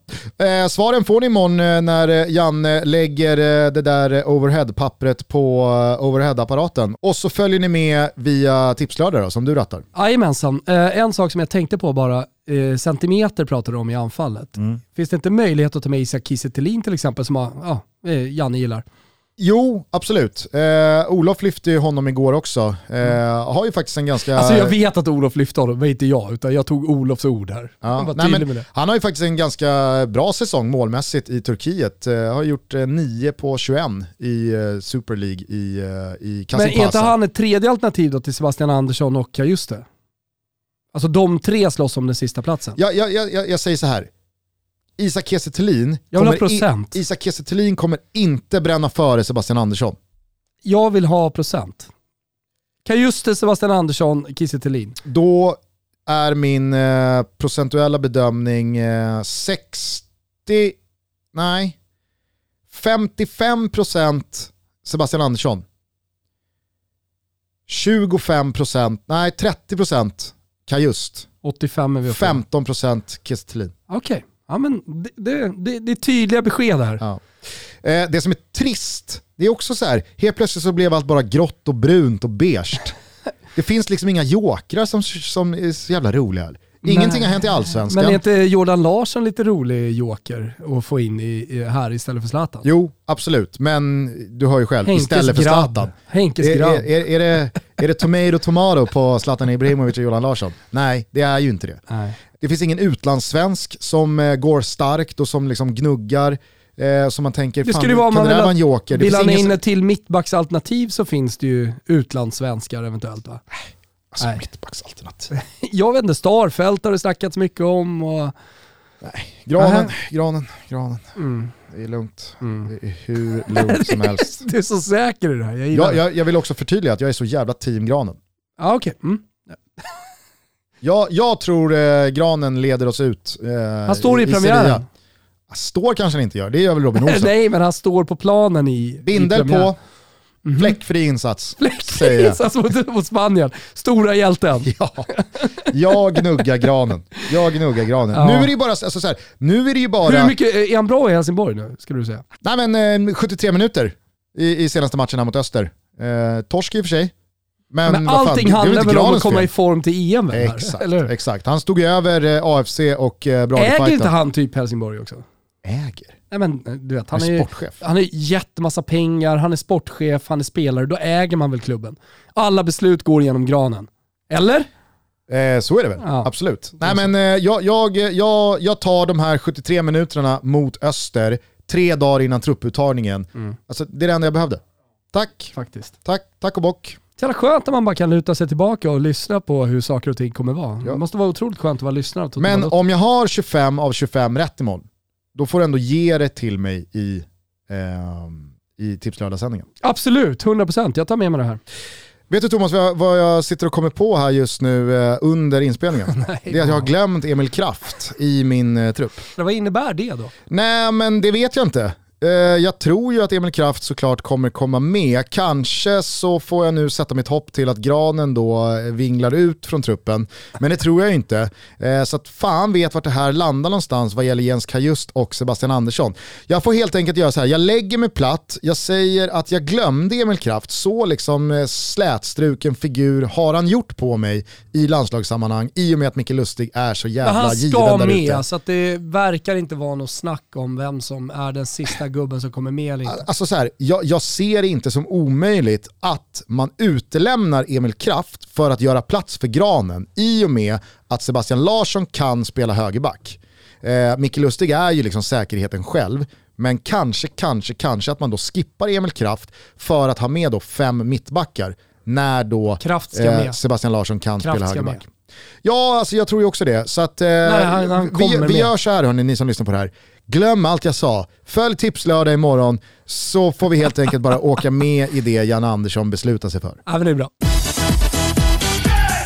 Svaren får ni imorgon när Janne lägger det där overhead-pappret på overhead-apparaten. Och så följer ni med via Tipslördag som du rattar. Jajamensan. Eh, en sak som jag tänkte på bara centimeter pratar du om i anfallet. Mm. Finns det inte möjlighet att ta med Isak Kiese till exempel som har, ja, Janne gillar? Jo, absolut. Eh, Olof lyfte ju honom igår också. Eh, har ju faktiskt en ganska... Alltså jag vet att Olof lyfte honom, men inte jag, utan jag tog Olofs ord här. Ja, var nej, han har ju faktiskt en ganska bra säsong målmässigt i Turkiet. Eh, har gjort eh, 9 på 21 i eh, Super League i, eh, i Men är inte Kasipasa. han ett tredje alternativ då till Sebastian Andersson och Kajuste? Alltså de tre slåss om den sista platsen. Jag, jag, jag- jag säger så här. Isak Kiese kommer. Isak Kiese kommer inte bränna före Sebastian Andersson. Jag vill ha procent. Kajuste, Sebastian Andersson, Kiese. Då är min eh, procentuella bedömning eh, 60, nej, 55% Sebastian Andersson. 25%, nej 30% Kajust. 85 är vi uppe. 15% Kiese. Okej, ja, men det, det, det, det är tydliga besked här. Ja. Eh, det som är trist, det är också så här, helt plötsligt så blev allt bara grått och brunt och beige. Det finns liksom inga jokrar som, som är så jävla roliga. Ingenting har hänt i allsvenskan. Men är inte Jordan Larsson lite rolig joker att få in i, i, här istället för Zlatan? Jo, absolut. Men du hör ju själv, Henkes istället för grabb. Zlatan. Henkes Är, grabb. är, är, är, det, är det tomato tomato på Zlatan Ibrahimovic och Jolan Larsson? Nej, det är ju inte det. Nej. Det finns ingen utlandssvensk som eh, går starkt och som liksom gnuggar. Eh, som man tänker, Det fan, skulle vara om kan man det där vara en joker? Vill han in till mittbacksalternativ så finns det ju utlandssvenskar eventuellt va? Alltså Nej. mittbacksalternativ. Jag vet inte, Starfelt har det snackats mycket om och... Granen, Nähä. granen, granen. Mm. Det är lugnt. Mm. Det är hur lugnt som helst. Du är så säker i det här, jag Jag, jag, jag vill också förtydliga att jag är så jävla team granen. Ja, okej. Mm. Jag, jag tror eh, granen leder oss ut. Eh, Han står i, Sevilla. premiären. Står kanske han inte gör, det gör väl Robin Olsson. Nej, men han står på planen i Bindel i på, fläckfri insats. Fläck säger jag. insats mot, mot Spanien. Stora hjälten. Ja, jag gnuggar granen. Jag gnuggar granen. Ja. Nu är det ju bara, alltså så här, nu är det ju bara, Hur mycket, är han bra i Helsingborg nu, skulle du säga? nej men eh, 73 minuter i, i senaste matchen här mot Öster. Eh, torsk i och för sig. Men, Men, fan, allting är handlar väl om att komma fel. i form till EM? Exakt, eller exakt. Han stod ju över eh, AFC och eh, Äger Brage inte han typ Helsingborg också? Äger? Nej men du vet, han Han är, är sportchef. han är jättemassa pengar, han är sportchef, han är spelare. Då äger man väl klubben. Alla beslut går genom granen. Eller? Eh, så är det väl, Ja. absolut. Nej, men, eh, jag, jag, jag, jag tar de här 73 minuterna mot Öster tre dagar innan trupputtagningen. Mm. Alltså, det är det enda jag behövde. Tack, Faktiskt. tack, tack och bock. Så jävla skönt att man bara kan luta sig tillbaka och lyssna på hur saker och ting kommer vara. Ja. Det måste vara otroligt skönt att vara lyssnare Men om jag har 25 av 25 rätt imorgon, då får du ändå ge det till mig i, ehm, i Tipslördagssändningen. Absolut, 100%. Jag tar med mig det här. Vet du Thomas vad jag, vad jag sitter och kommer på här just nu eh, under inspelningen? Nej, Det är att jag har glömt Emil Kraft i min eh, trupp. Vad innebär det då? Nej, men det vet jag inte. Eh, Jag tror ju att Emil Kraft såklart kommer komma med. Kanske så får jag nu sätta mitt hopp till att Granen då eh, vinglar ut från truppen. Men det tror jag inte. Eh, Så att fan vet vart det här landar någonstans vad gäller Jens Kajust och Sebastian Andersson. Jag får helt enkelt göra så här, jag lägger mig platt, jag säger att jag glömde Emil Kraft. Så liksom slätstruken figur har han gjort på mig i landslagssammanhang i och med att Micke Lustig är så jävla han ska given där ute. med, så att det verkar inte vara något snack om vem som är den sista gubben som kommer med eller inte. Alltså så här, jag, jag ser det inte som omöjligt att man utelämnar Emil Kraft för att göra plats för Granen i och med att Sebastian Larsson kan spela högerback. Eh, Micke Lustig är ju liksom säkerheten själv, men kanske, kanske, kanske att man då skippar Emil Kraft för att ha med då fem mittbackar när då eh. Sebastian Larsson kan Kraft spela högerback. med. Ja, alltså jag tror ju också det. Så att, eh, han- han vi, vi gör så här hörni, ni som lyssnar på det här. Glöm allt jag sa. Följ Tipslördag imorgon så får vi helt enkelt bara åka med i det Jan Andersson beslutar sig för. Ja, men det är bra.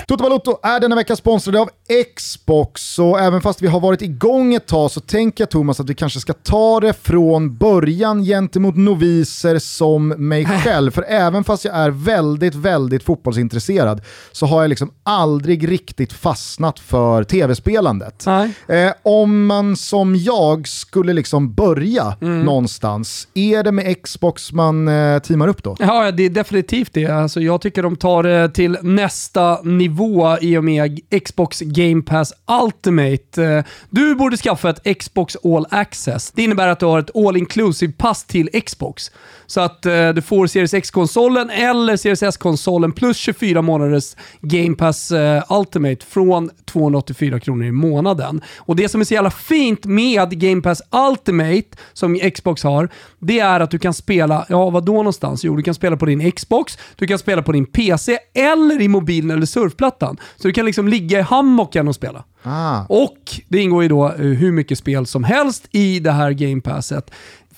Toto Balotto är denna vecka sponsrade av Xbox och även fast vi har varit igång ett tag så tänker jag Thomas att vi kanske ska ta det från början gentemot noviser som mig själv. För även fast jag är väldigt, väldigt fotbollsintresserad så har jag liksom aldrig riktigt fastnat för tv-spelandet. Eh, om man som jag skulle liksom börja någonstans, är det med Xbox man eh, teamar upp då? Ja, det är definitivt det. Alltså, jag tycker de tar det till nästa nivå i och med Xbox Game Pass Ultimate. Eh, du borde skaffa ett Xbox All Access. Det innebär att du har ett all inclusive pass till Xbox. Så att eh, du får Series X-konsolen eller Series S-konsolen plus 24 månaders Game Pass eh, Ultimate från 284 kronor i månaden. Och det som är så jävla fint med Game Pass Ultimate, som Xbox har, det är att du kan spela, ja vad då någonstans? Jo, du kan spela på din Xbox, du kan spela på din PC eller i mobilen eller surfplattan. Så du kan liksom ligga i hammock hammocken och spela. Ah. Och det ingår ju då eh, hur mycket spel som helst i det här Game Passet.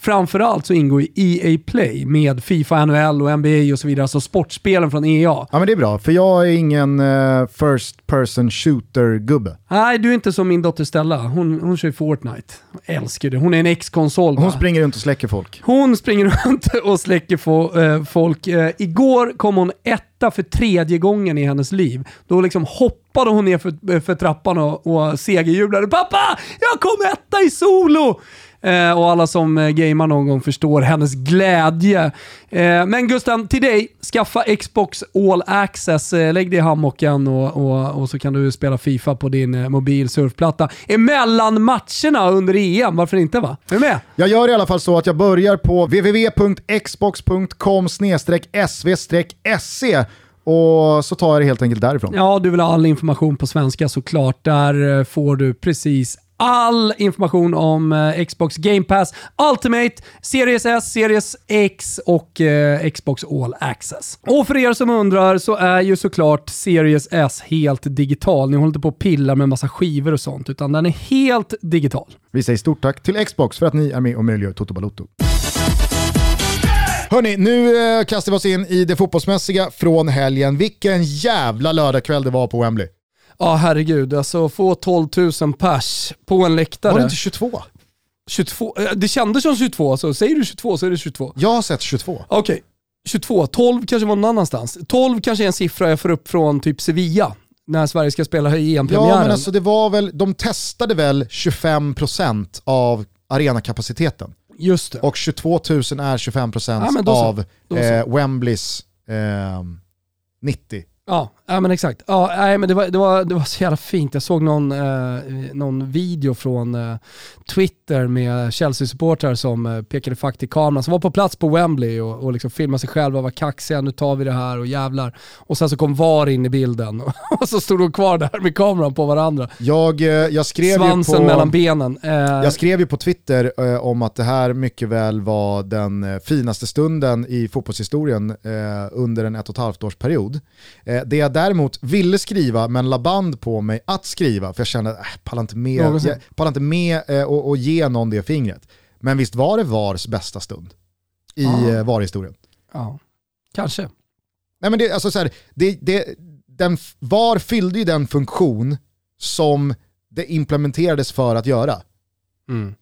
Framförallt så ingår ju EA Play med Fifa, NHL och NBA och så vidare, alltså sportspelen från EA. Ja men det är bra, för jag är ingen eh, first person shooter-gubbe. Nej, du är inte som min dotter Stella. Hon, hon kör Fortnite. Jag älskar det. Hon är en X-konsol. Hon springer runt och släcker folk. Hon springer runt och släcker få, eh, folk. Eh, igår kom hon etta för tredje gången i hennes liv. Då liksom hoppade hon ner för, för trappan och, och segerjublade. “Pappa, jag kom etta i solo!” Eh, och alla som eh, gamer någon gång förstår hennes glädje. Eh, men Gusten, till dig. Skaffa Xbox All Access. Eh, lägg dig i hammocken och, och, och så kan du spela Fifa på din eh, mobil surfplatta. Emellan matcherna under EM, varför inte va? Är du med? Jag gör i alla fall så att jag börjar på www.xbox.com sv-se och så tar jag det helt enkelt därifrån. Ja, du vill ha all information på svenska såklart. Där eh, får du precis all information om eh, Xbox Game Pass, Ultimate, Series S, Series X och eh, Xbox All Access. Och för er som undrar så är ju såklart Series S helt digital. Ni håller inte på och pillar med massa skivor och sånt, utan den är helt digital. Vi säger stort tack till Xbox för att ni är med och möjliggör Toto Balotto. Hörni, nu eh, kastar vi oss in i det fotbollsmässiga från helgen. Vilken jävla lördagkväll det var på Wembley. Ja, herregud. Alltså få 12 000 pers på en läktare. Var det inte 22? 22? eh, Det kändes som 22, så säger du 22 så är det 22. Jag har sett 22. Okej, 22. 12 kanske var någon annannanstans. 12 kanske är en siffra jag får upp från typ Sevilla, när Sverige ska spela i EM-premiären. Ja, men alltså det var väl, de testade väl 25% av arenakapaciteten. Just det. Och 22 000 är 25% Ja, av eh, Wembleys eh, 90. Ja, ja men exakt. Ja, nej, men det, var, det, var, det var så jävla fint. Jag såg någon, eh, någon video från eh, Twitter med Chelsea-supportrar som eh, pekade fack till kameran, som var på plats på Wembley och, och liksom filmade sig själva, var kaxiga, nu tar vi det här och jävlar. Och sen så kom VAR in i bilden och så stod de kvar där med kameran på varandra. Jag, eh, jag, skrev Svansen ju på, mellan benen. Eh, jag skrev ju på Twitter eh, om att det här mycket väl var den finaste stunden i fotbollshistorien under en ett och ett halvt års period. Det jag däremot ville skriva men la band på mig att skriva för jag kände att äh, pallar inte med, Någonsin. jag, pallar inte med eh, och, och ge någon det fingret. Men visst var det VARs bästa stund i Ja. eh, VAR-historien? ja, kanske. Nej men det, alltså så här, det, det, den, VAR fyllde ju den funktion som det implementerades för att göra. Mm.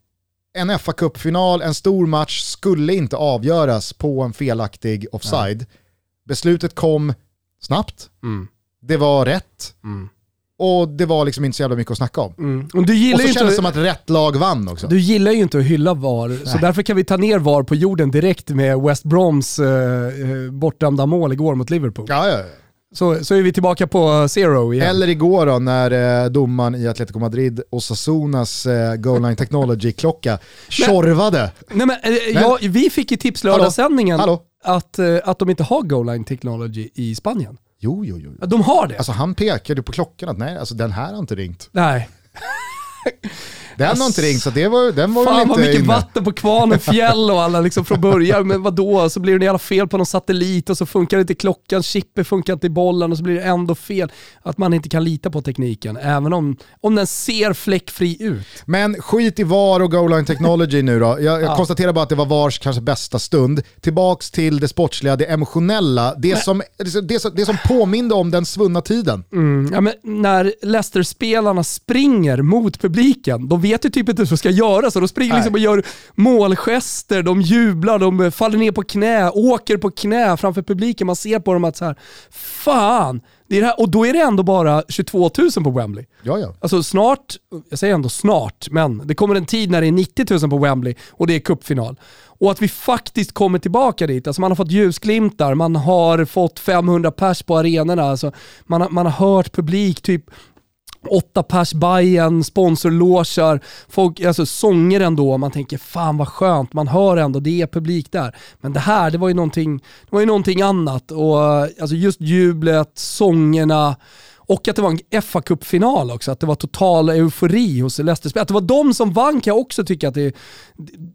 En fa Cup-final, en stor match, skulle inte avgöras på en felaktig offside. Beslutet kom snabbt, Mm. det var rätt Mm. och det var liksom inte så jävla mycket att snacka om. Mm. Och du Och gillar så ju kändes det som att rätt lag vann också. Du gillar ju inte att hylla VAR, så därför kan vi ta ner VAR på jorden direkt med West Broms eh, eh, bortdömda mål igår mot Liverpool. Ja, ja, ja. Så, så är vi tillbaka på zero igen. Eller igår då när eh, domaren i Atletico Madrid, Osasunas eh, Goal Line Technology-klocka, tjorvade. Nej, men, eh, ja, vi fick i tipslördagssändningen Hallå? Att, eh, att de inte har goal line technology i Spanien. Jo, jo, jo. De har det? Alltså han pekade på klockan att nej, alltså den här har inte ringt. Nej. Den har inte ringt så det var, den var Fan väl vad inte mycket inne. vatten på kvarnen, fjäll och alla liksom från början. Men vadå, så blir det jävla fel på någon satellit och så funkar inte klockan, chippet funkar inte i bollen och så blir det ändå fel. Att man inte kan lita på tekniken, även om, om den ser fläckfri ut. Men skit i VAR och Goal Line Technology nu då. Jag, jag Ja. konstaterar bara att det var VARs kanske bästa stund. Tillbaks till det sportsliga, det emotionella, det, som, det, som, det som påminde om den svunna tiden. Mm. Ja, men när Leicester-spelarna springer mot publiken, de vet ju typ inte vad som ska göras. Så de springer liksom och gör målgester, de jublar, de faller ner på knä, åker på knä framför publiken. Man ser på dem att så här, fan, det är det här. och då är det ändå bara 22 000 på Wembley. Ja, ja. Alltså snart, jag säger ändå snart, men det kommer en tid när det är 90 000 på Wembley och det är cupfinal. Och att vi faktiskt kommer tillbaka dit. Alltså man har fått ljusglimtar, man har fått 500 pers på arenorna, alltså man, har, man har hört publik typ åtta pers Bajen, sponsorloger, folk, alltså sånger ändå. Man tänker fan vad skönt, man hör ändå, det är publik där. Men det här, det var ju någonting, det var ju någonting annat. Och, alltså just jublet, sångerna, och att det var en fa Cup-final också, att det var total eufori hos Leicester. Att det var de som vann kan jag också tycka att det,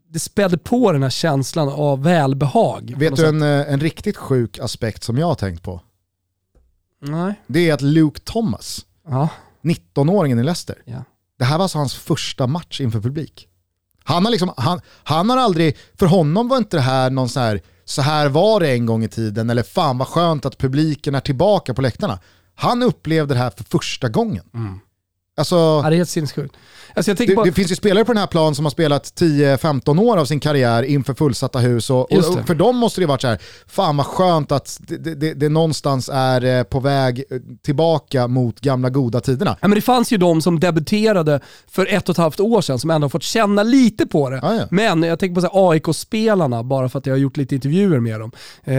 det spädde på den här känslan av välbehag. Vet du en, eh, en riktigt sjuk aspekt som jag har tänkt på? Nej. Det är att Luke Thomas, ja. 19-åringen i Leicester, ja. det här var alltså hans första match inför publik. Han har, liksom, han, han har aldrig, för honom var inte det här någon så här, så här var det en gång i tiden, eller fan vad skönt att publiken är tillbaka på läktarna. Han upplevde det här för första gången. Mm. Alltså, ja, det är helt sinnessjukt. Alltså det, bara... det, finns ju spelare på den här planen som har spelat 10-15 år av sin karriär inför fullsatta hus och, och, för dem måste det varit så här, fan vad skönt att det, det, det någonstans är eh, på väg eh, tillbaka mot gamla goda tiderna. Ja, men det fanns ju de som debuterade för ett och ett halvt år sedan som ändå har fått känna lite på det. Ah, ja. Men jag tänker på AIK-spelarna, bara för att jag har gjort lite intervjuer med dem. Eh,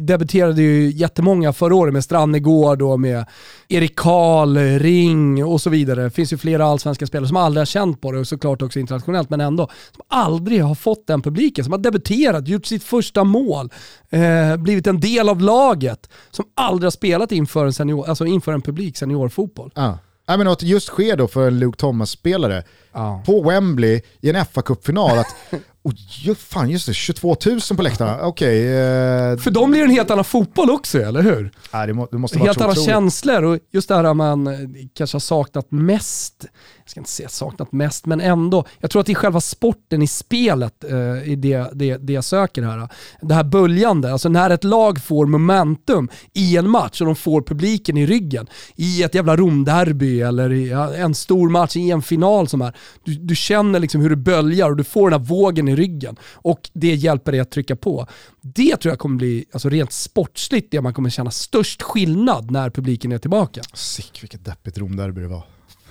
debuterade ju jättemånga förra året med Strannegård och med Erik Karl, Ring och så vidare. Det finns ju flera allsvenska spelare som aldrig har känt på det och såklart också internationellt, men ändå. Som aldrig har fått den publiken, som har debuterat, gjort sitt första mål, eh, blivit en del av laget, som aldrig har spelat inför en, senior, alltså inför en publik seniorfotboll. Ja. I men att just sker då för en Luke Thomas-spelare ja. på Wembley i en fa Cup-final att Oh, fan just det, 22 000 på läktarna. Okej. Okay, eh... För dem blir det en helt annan fotboll också, eller hur? Nej, det, må, det måste helt andra känslor och just det här man eh, kanske har saknat mest, jag ska inte säga saknat mest, men ändå. Jag tror att det är själva sporten i spelet eh, i det, det, det jag söker här. Det här böljande, alltså när ett lag får momentum i en match och de får publiken i ryggen. I ett jävla Romderby eller i en stor match i en final som är. Du, du känner liksom hur det böljar och du får den här vågen i ryggen och det hjälper dig att trycka på. Det tror jag kommer bli, alltså rent sportsligt, det man kommer känna störst skillnad när publiken är tillbaka. Sick vilket deppigt Romderby det var.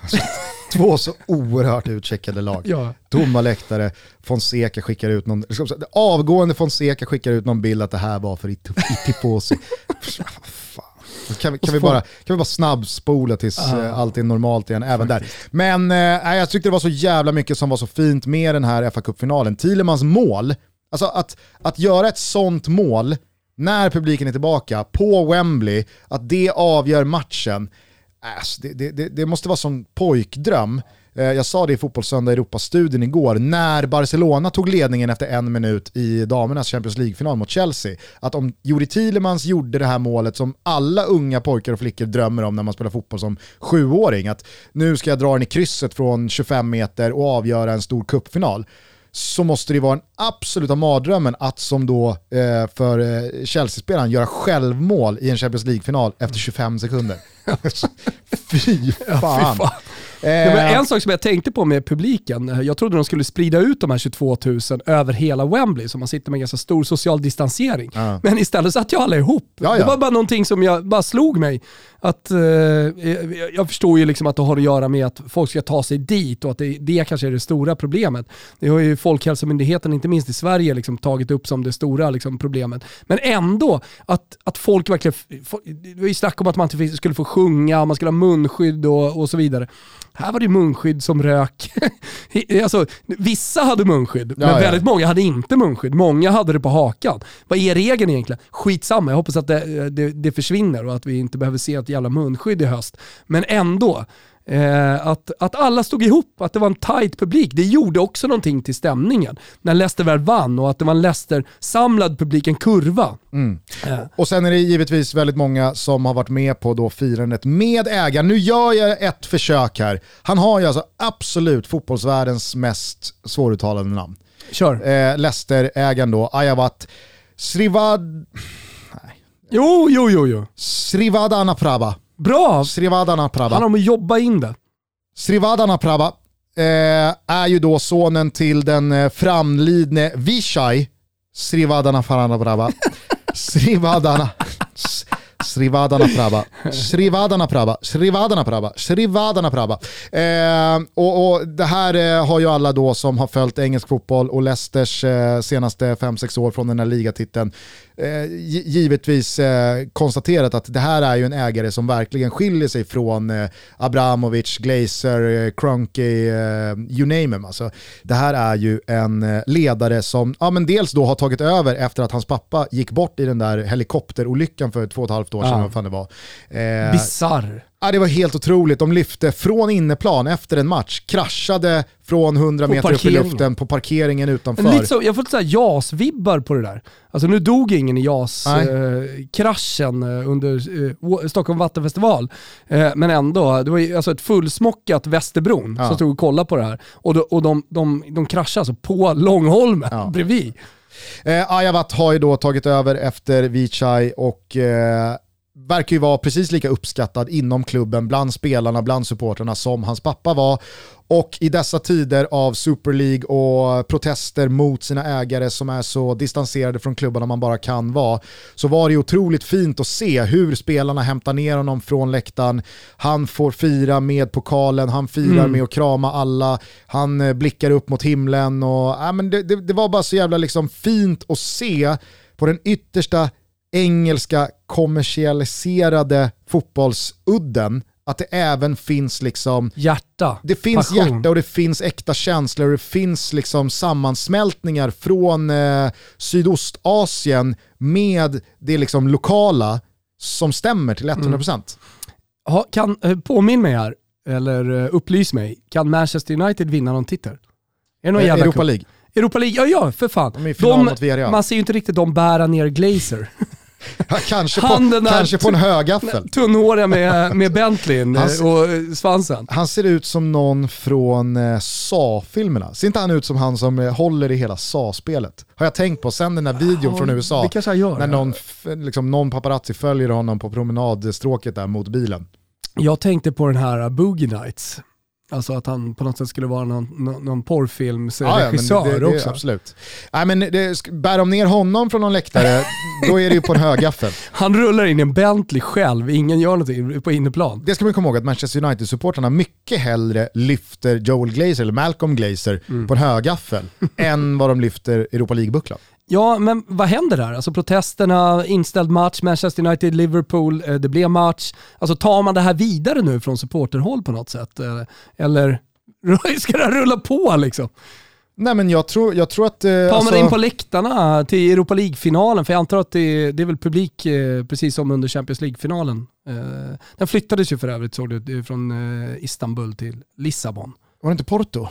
Alltså, två så oerhört utcheckade lag. Ja. Tomma läktare, Fonseca skickar ut någon, avgående Fonseca skickar ut någon bild att det här var för Itiposi. Kan, vi, kan, vi bara, kan vi bara snabbspola tills uh. allt är normalt igen även där. Men eh, jag tyckte det var så jävla mycket som var så fint med den här fa Cup-finalen. Thielemans mål, alltså att, att göra ett sånt mål när publiken är tillbaka på Wembley, att det avgör matchen, alltså, det, det, det måste vara som pojkdröm. Eh, jag sa det i Fotbollssöndag Europa-studien igår, när Barcelona tog ledningen efter en minut i damernas Champions League-final mot Chelsea. Att om Juri Thielemans gjorde det här målet som alla unga pojkar och flickor drömmer om när man spelar fotboll som sjuåring, att nu ska jag dra den i krysset från 25 meter och avgöra en stor cupfinal så måste det vara den absoluta mardrömmen att som då eh, för eh, Chelsea-spelaren göra självmål i en Champions League-final efter 25 sekunder fy fan. Ja, fy fan. Eh. en sak som jag tänkte på med publiken, jag trodde de skulle sprida ut de här 22 000 över hela Wembley, så man sitter med ganska stor social distansering. Ja. Men istället satt ju alla ihop. Ja, det var bara någonting som jag, bara slog mig. Att, eh, jag förstår ju liksom att det har att göra med att folk ska ta sig dit och att det, det kanske är det stora problemet. Det har ju Folkhälsomyndigheten, inte minst i Sverige, liksom tagit upp som det stora liksom, problemet. Men ändå, att, att folk verkligen... Det var ju snack om att man inte skulle få sjunga, man skulle ha munskydd och, och så vidare. Här var det munskydd som rök. alltså, vissa hade munskydd, ja, men ja. väldigt många hade inte munskydd. Många hade det på hakan. Vad är regeln egentligen? Skitsamma, jag hoppas att det, det, det försvinner och att vi inte behöver se ett jävla munskydd i höst. Men ändå, Eh, att, att alla stod ihop, att det var en tight publik, det gjorde också någonting till stämningen. När Leicester väl vann och att det var en Leicester-samlad publik, en kurva. Mm. Eh. Och sen är det givetvis väldigt många som har varit med på då firandet med ägaren. Nu gör jag ett försök här. Han har ju alltså absolut fotbollsvärldens mest svåruttalade namn. Kör. Eh, Leicester-ägaren då, Ayawat Srivad... Nej. Jo, jo, jo, jo. Srivadana Praba. Bra! Srivadana Prabha. Han har att jobba in det. Srivadana Prabha eh, är ju då sonen till den eh, framlidne Vishai Srivadana Farana Prabha. Srivadana. Srivadana Prabha, Srivadana Prabha, Srivadana Prabha, Srivadana Prabha. Eh, och, och det här eh, har ju alla då som har följt engelsk fotboll och Leicesters eh, senaste 5-6 år från den här ligatiteln eh, givetvis eh, konstaterat att det här är ju en ägare som verkligen skiljer sig från eh, Abramovic, Glazer, eh, Kroenke, eh, you name him. Alltså, det här är ju en eh, ledare som ja, men dels då har tagit över efter att hans pappa gick bort i den där helikopterolyckan för två och ett halvt år sedan. Ja. Vad fan det var. Eh, Bizarr. Ja, det var helt otroligt. De lyfte från inneplan efter en match, kraschade från 100 På meter upp i parkeringen. luften på parkeringen utanför. Lite så, jag får lite JAS-vibbar på det där. Alltså nu dog ingen i. JAS-kraschen eh, under eh, Stockholm Vattenfestival. Eh, men ändå, det var ju alltså ett fullsmockat Västerbron Ja. som stod och kollade på det här. Och, de, och de, de, de kraschade alltså på Långholmen Ja. bredvid. Eh, Ayavat har ju då tagit över efter Vichai och eh, verkar ju vara precis lika uppskattad inom klubben, bland spelarna, bland supporterna som hans pappa var. Och i dessa tider av Super League och protester mot sina ägare som är så distanserade från klubbarna man bara kan vara, så var det otroligt fint att se hur spelarna hämtar ner honom från läktaren. Han får fira med pokalen, han firar Mm. med att krama alla, han eh, blickar upp mot himlen och ja, men det, det, det var bara så jävla liksom fint att se på den yttersta engelska kommersialiserade fotbollsudden att det även finns liksom Hjärta, det finns passion. hjärta och det finns äkta känslor och det finns liksom sammansmältningar från eh, Sydostasien med det liksom lokala som stämmer till 100%. Ha, kan, eh, påminn mig här, eller eh, upplys mig. Kan Manchester United vinna någon titel? Är det någon Eh, jävla Europa? League. Europa League, ja ja för fan. De Villarreal. man ser ju inte riktigt dem bära ner Glazer. Ja, kanske, på, kanske på en högaffel. Tunnhåriga med, med Bentleyn och svansen. Han ser ut som någon från eh, Sa-filmerna. Ser inte han ut som han som eh, håller i hela Sa-spelet? Har jag tänkt på sen den där videon från USA. Gör. När någon, liksom, någon paparazzi följer honom på promenadstråket där mot bilen. Jag tänkte på den här Boogie Nights. Alltså att han på något sätt skulle vara någon, någon, porrfilmsregissör Ja, ja, men det, det, också. Absolut. Nej, men det, bär de ner honom från någon läktare, då är det ju på en högaffel. Han rullar in i en Bentley själv, ingen gör någonting på inneplan. Det ska man komma ihåg att Manchester United-supportrarna mycket hellre lyfter Joel Glazer, eller Malcolm Glazer, Mm. på en högaffel än vad de lyfter Europa League-bucklan. Ja, men vad händer där? Alltså protesterna, inställd match, Manchester United, Liverpool, eh, det blev match. Alltså tar man det här vidare nu från supporterhåll på något sätt? Eh, Eller ska det här rulla på liksom? Nej men jag tror, jag tror att... Eh, Tar man alltså- in på läktarna till Europa League-finalen? För jag antar att det, det är väl publik eh, precis som under Champions League-finalen. Eh, Den flyttades ju för övrigt såg du, från eh, Istanbul till Lissabon. Var det inte Porto?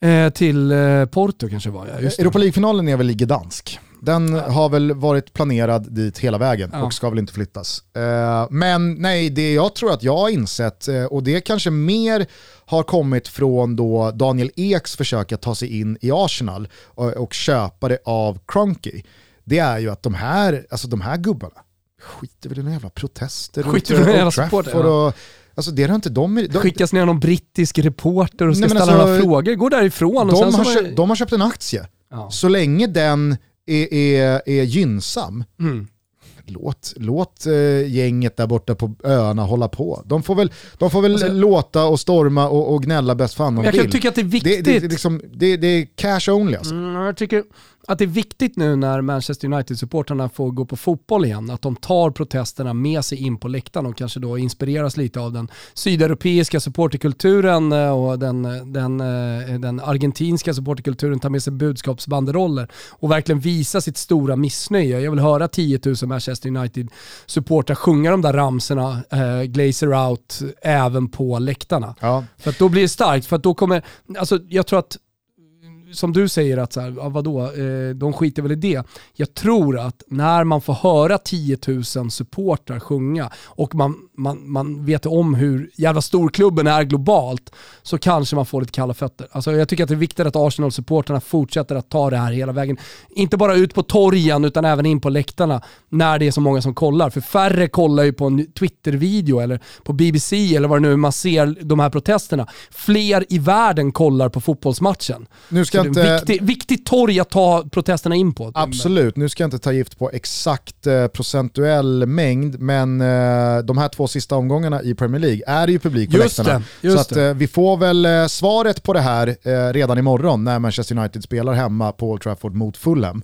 Eh, Till eh, Porto kanske var jag. Just det. Europa League-finalen är väl i Gdansk. Den har väl varit planerad dit hela vägen Ja. och ska väl inte flyttas. Eh, men nej, det jag tror att jag har insett, och det kanske mer har kommit från då Daniel Eks försök att ta sig in i Arsenal och, och köpa det av Kroenke, det är ju att de här, alltså de här gubbarna skiter väl i några jävla protester Skiter Old Trafford supporter, ja. och, Alltså det har inte de... de Skickas ner någon brittisk reporter och ska Nej, ställa alltså, frågor, går därifrån och sen de, har köpt, det- de har köpt en aktie. Ja. Så länge den är, är, är gynnsam, Mm. låt, låt eh, gänget där borta på öarna hålla på. De får väl, de får väl Alltså- låta och storma och, och gnälla bäst fan de Jag vill. kan tycka att det är viktigt. det, det, liksom, det, det är cash only alltså. Mm, jag tycker att det är viktigt nu när Manchester United-supportrarna får gå på fotboll igen, att de tar protesterna med sig in på läktaren och kanske då inspireras lite av den sydeuropeiska supporterkulturen eh, och den, den, eh, den argentinska supporterkulturen, tar med sig budskapsbanderoller och verkligen visa sitt stora missnöje. Jag vill höra 10 000 Manchester United-supportrar sjunga de där ramserna, eh, Glazer out, även på läktarna. Ja. För att då blir det starkt, för att då kommer, alltså jag tror att som du säger att så här, ja, vadå, eh, de skiter väl i det. Jag tror att när man får höra 10 000 supportrar sjunga och man, man, man vet om hur jävla stor klubben är globalt så kanske man får lite kalla fötter. Alltså, jag tycker att det är viktigt att Arsenal-supportrarna fortsätter att ta det här hela vägen. Inte bara ut på torgen utan även in på läktarna när det är så många som kollar. För färre kollar ju på en Twitter-video eller på BBC eller vad det nu är man ser de här protesterna. Fler i världen kollar på fotbollsmatchen. Nu ska ska inte... viktig, viktigt torg att ta protesterna in på. Absolut, nu ska jag inte ta gift på exakt eh, procentuell mängd, men eh, de här två sista omgångarna i Premier League är det ju publik på Just läktarna. det, just Så att, eh, vi får väl eh, svaret på det här eh, redan imorgon när Manchester United spelar hemma på Old Trafford mot Fulham.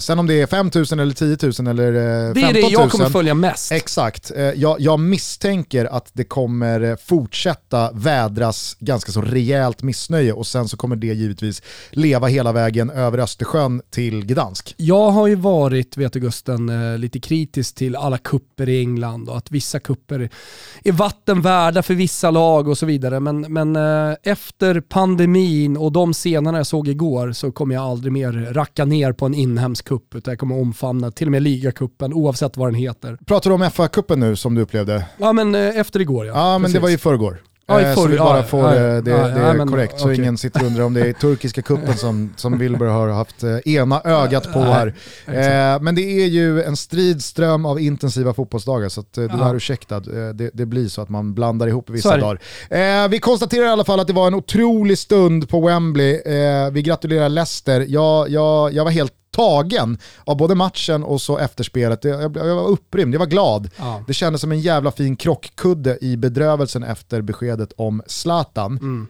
Sen om det är 5 000 eller 10 000 eller eh, 15 000. Det är det jag kommer följa mest. Exakt. Jag, jag misstänker att det kommer fortsätta vädras ganska så rejält missnöje och sen så kommer det givetvis leva hela vägen över Östersjön till Gdansk. Jag har ju varit, vet du Gusten, eh, lite kritisk till alla kupper i England och att vissa kupper är vatten värda för vissa lag och så vidare. Men, men eh, efter pandemin och de scenerna jag såg igår så kommer jag aldrig mer racka ner på en inhemsk kupp utan jag kommer omfamna till och med ligacupen oavsett vad den heter. Pratar du om FA-cupen nu som du upplevde? Ja men eh, efter igår ja. Ja, men det Precis. var i förrgår. Ja, i Eh, så vi bara får ja, eh, ja, det, det men, korrekt så okej. ingen sitter och undrar om det är turkiska kuppen som, som Wilbur har haft eh, ena ögat på här. Eh, men det är ju en stridström av intensiva fotbollsdagar så att, du Ja. är ursäktad. Det, det blir så att man blandar ihop vissa dagar. Eh, vi konstaterar i alla fall att det var en otrolig stund på Wembley. Eh, vi gratulerar Leicester. Jag, jag, jag var helt tagen av både matchen och så efterspelet. Jag, jag, var upprymd, jag var glad. Ja. Det kändes som en jävla fin krockkudde i bedrövelsen efter beskedet om Zlatan.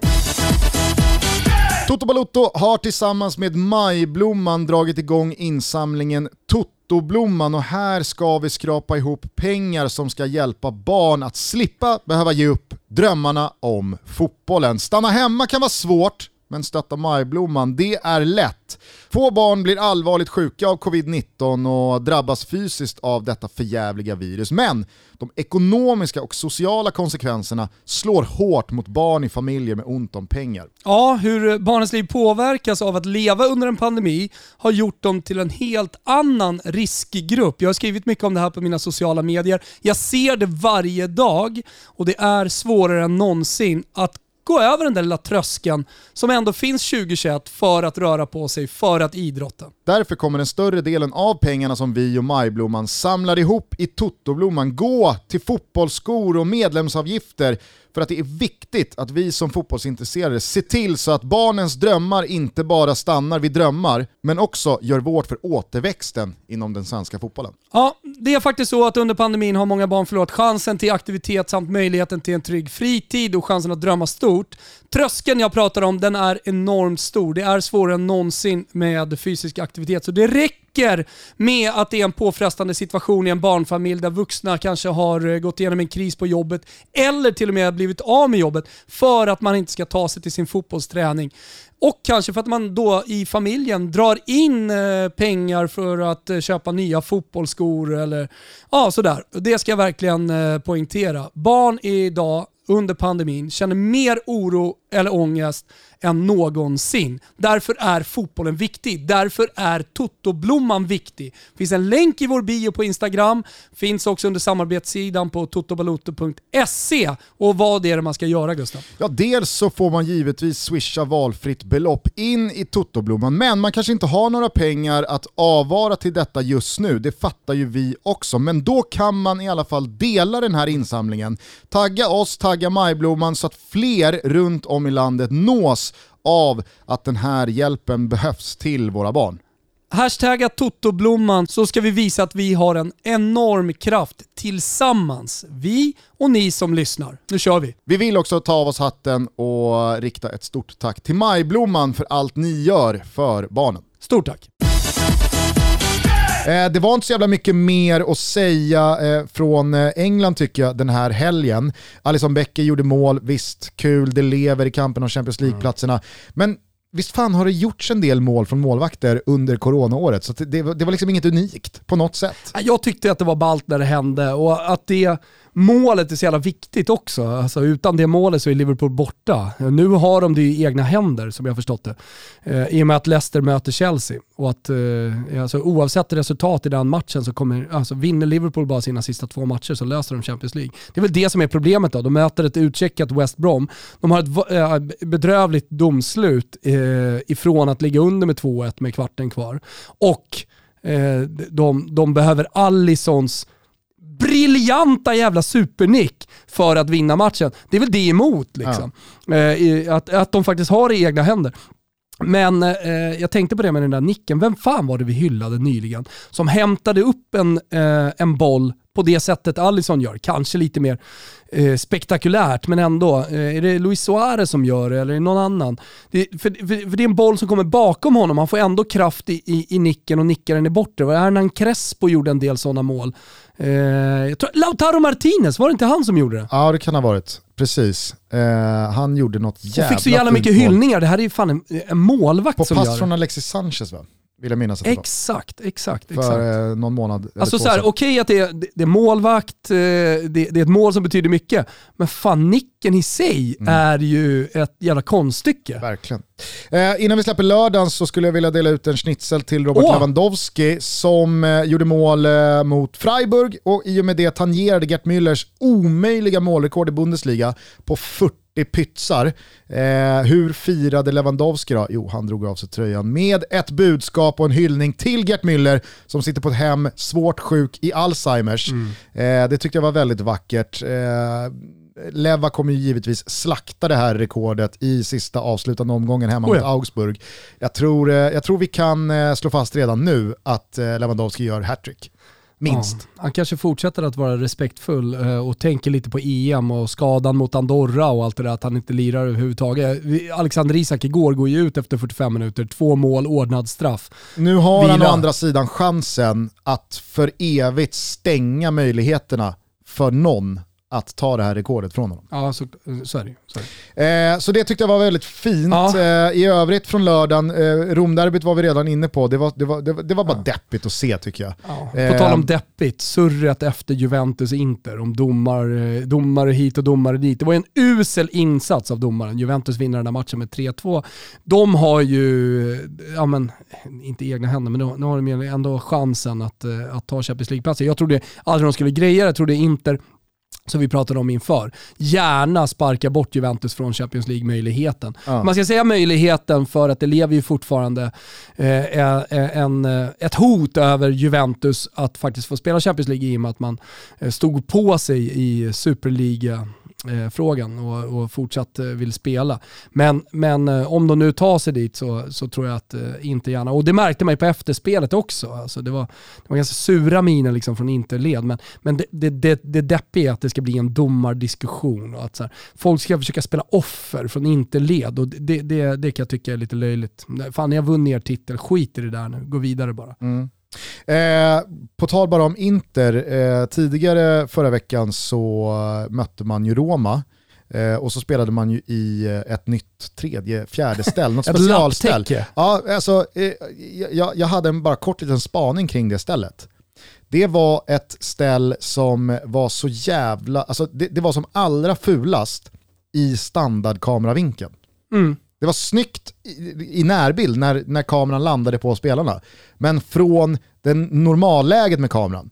Toto Balotto har tillsammans med Majblomman dragit igång insamlingen Toto-blomman och här ska vi skrapa ihop pengar som ska hjälpa barn att slippa behöva ge upp drömmarna om fotbollen. Stanna hemma kan vara svårt, men stötta Majblomman, det är lätt. Få barn blir allvarligt sjuka av covid-19 och drabbas fysiskt av detta förjävliga virus. Men de ekonomiska och sociala konsekvenserna slår hårt mot barn i familjer med ont om pengar. Ja, hur barnens liv påverkas av att leva under en pandemi har gjort dem till en helt annan riskgrupp. Jag har skrivit mycket om det här på mina sociala medier. Jag ser det varje dag och det är svårare än någonsin att gå över den där lilla tröskeln som ändå finns 2021 för att röra på sig, för att idrotta. Därför kommer den större delen av pengarna som vi och Majblomman samlar ihop i Totoblomman gå till fotbollsskor och medlemsavgifter för att det är viktigt att vi som fotbollsintresserade ser till så att barnens drömmar inte bara stannar vid drömmar, men också gör vårt för återväxten inom den svenska fotbollen. Ja, det är faktiskt så att under pandemin har många barn förlorat chansen till aktivitet samt möjligheten till en trygg fritid och chansen att drömma stort. Tröskeln jag pratar om, den är enormt stor. Det är svårare än någonsin med fysisk aktivitet. Så det räcker med att det är en påfrestande situation i en barnfamilj där vuxna kanske har eh, gått igenom en kris på jobbet eller till och med blivit av med jobbet för att man inte ska ta sig till sin fotbollsträning. Och kanske för att man då i familjen drar in eh, pengar för att eh, köpa nya fotbollsskor eller ja, sådär. Det ska jag verkligen poängtera. Barn idag under pandemin känner mer oro eller ångest än någonsin. Därför är fotbollen viktig. Därför är Toto-blomman viktig. Det finns en länk i vår bio på Instagram, finns också under samarbetssidan på totobaloto.se. Och vad är det man ska göra Gustav? Ja, dels så får man givetvis swisha valfritt belopp in i Totoblomman, men man kanske inte har några pengar att avvara till detta just nu, det fattar ju vi också. Men då kan man i alla fall dela den här insamlingen, tagga oss, tagga Majblomman så att fler runt om i landet nås av att den här hjälpen behövs till våra barn. Hashtagga Totoblomman så ska vi visa att vi har en enorm kraft tillsammans. Vi och ni som lyssnar. Nu kör vi! Vi vill också ta av oss hatten och rikta ett stort tack till Majblomman för allt ni gör för barnen. Stort tack! Eh, det var inte så jävla mycket mer att säga eh, från eh, England tycker jag den här helgen. Alisson Becker gjorde mål, visst kul, det lever i kampen om Champions League-platserna. Men visst fan har det gjorts en del mål från målvakter under coronaåret, så det, det var liksom inget unikt på något sätt. Jag tyckte att det var ballt när det hände och att det målet är så jävla viktigt också. Alltså, utan det målet så är Liverpool borta. Nu har de det i egna händer som jag har förstått det. Eh, I och med att Leicester möter Chelsea. Och att eh, alltså, oavsett resultat i den matchen så kommer, alltså, vinner Liverpool bara sina sista två matcher så löser de Champions League. Det är väl det som är problemet då. De möter ett utcheckat West Brom. De har ett eh, bedrövligt domslut eh, ifrån att ligga under med 2-1 med kvarten kvar. Och eh, de, de behöver Allisons briljanta jävla supernick för att vinna matchen. Det är väl det emot liksom. Eh, i- att, att de faktiskt har det i egna händer. Men eh, jag tänkte på det med den där nicken. Vem fan var det vi hyllade nyligen? Som hämtade upp en, eh, en boll på det sättet Alisson gör. Kanske lite mer eh, spektakulärt, men ändå. Eh, är det Luis Suarez som gör det eller är det någon annan? Det, för, för, för, det är en boll som kommer bakom honom. Han får ändå kraft i, i, i nicken och nickar den i bortre. Hernan Crespo gjorde en del sådana mål. Eh, jag tror, Lautaro Martinez, var det inte han som gjorde det? Ja det kan ha varit, precis. Eh, han gjorde något jävla Och fick så jävla mycket hyllningar. Det här är ju fan en, en målvakt På som gör pass det. från Alexis Sanchez va? Vill jag minnas att det var. Exakt, exakt, För exakt. eh, någon månad eller Alltså sedan. okej att det är, det är målvakt, eh, det, det är ett mål som betyder mycket, men fan nicken i sig Mm. är ju ett jävla konststycke. Verkligen. Eh, innan vi släpper lördagen så skulle jag vilja dela ut en schnitzel till Robert Åh! Lewandowski som eh, gjorde mål eh, mot Freiburg och i och med det tangerade Gert Müllers omöjliga målrekord i Bundesliga på 40 pytsar. Eh, hur firade Lewandowski då? Jo, han drog av sig tröjan med ett budskap och en hyllning till Gert Müller som sitter på ett hem svårt sjuk i Alzheimers. Eh, det tyckte jag var väldigt vackert. Eh, Leva kommer ju givetvis slakta det här rekordet i sista avslutande omgången hemma Oh mot ja. Augsburg. Jag tror, eh, jag tror vi kan eh, slå fast redan nu att eh, Lewandowski gör hattrick. Minst. Ja, han kanske fortsätter att vara respektfull och tänker lite på EM och skadan mot Andorra och allt det där, att han inte lirar överhuvudtaget. Alexander Isak igår går ju ut efter 45 minuter, två mål, ordnad straff. Nu har han å Vila. andra sidan chansen att för evigt stänga möjligheterna för någon att ta det här rekordet från honom. Ja, så, så är det ju. Eh, så det tyckte jag var väldigt fint. Ja. Eh, I övrigt från lördagen, eh, Romderbyt var vi redan inne på, det var, det var, det var, det var bara deppigt att se tycker jag. Ja. På tal om deppigt, surret efter Juventus-Inter om domar, eh, domare hit och domare dit. Det var en usel insats av domaren. Juventus vinner den här matchen med 3-2. De har ju, ja men, inte egna händer, men nu- har de ändå chansen att, eh, att ta Champions League-platser. Jag trodde aldrig de skulle greja det, jag trodde Inter som vi pratade om inför, gärna sparka bort Juventus från Champions League-möjligheten. Ja. Man ska säga möjligheten för att det lever ju fortfarande eh, eh, en, eh, ett hot över Juventus att faktiskt få spela Champions League i och med att man eh, stod på sig i Superliga eh, frågan och, och fortsatt eh, vill spela. Men, men eh, om de nu tar sig dit så, så tror jag att eh, inte gärna, och det märkte man ju på efterspelet också. Alltså det, var, det var ganska sura miner liksom från Interled, men, men det, det, det, det deppiga är att det ska bli en domardiskussion och att så här, folk ska försöka spela offer från Interled och det, det, det kan jag tycka är lite löjligt. Fan, ni har vunnit er titel, skit i det där nu, gå vidare bara. Mm. Eh, på tal bara om Inter, eh, tidigare förra veckan så mötte man ju Roma eh, och så spelade man ju i eh, ett nytt tredje, fjärde ställ, något specialställ. Ja, alltså, eh, jag, jag hade en bara kort liten spaning kring det stället. Det var ett ställ som var så jävla, alltså det, det var som allra fulast i standardkameravinkeln. Mm. Det var snyggt i, i närbild när, när kameran landade på spelarna. Men från den normalläget med kameran,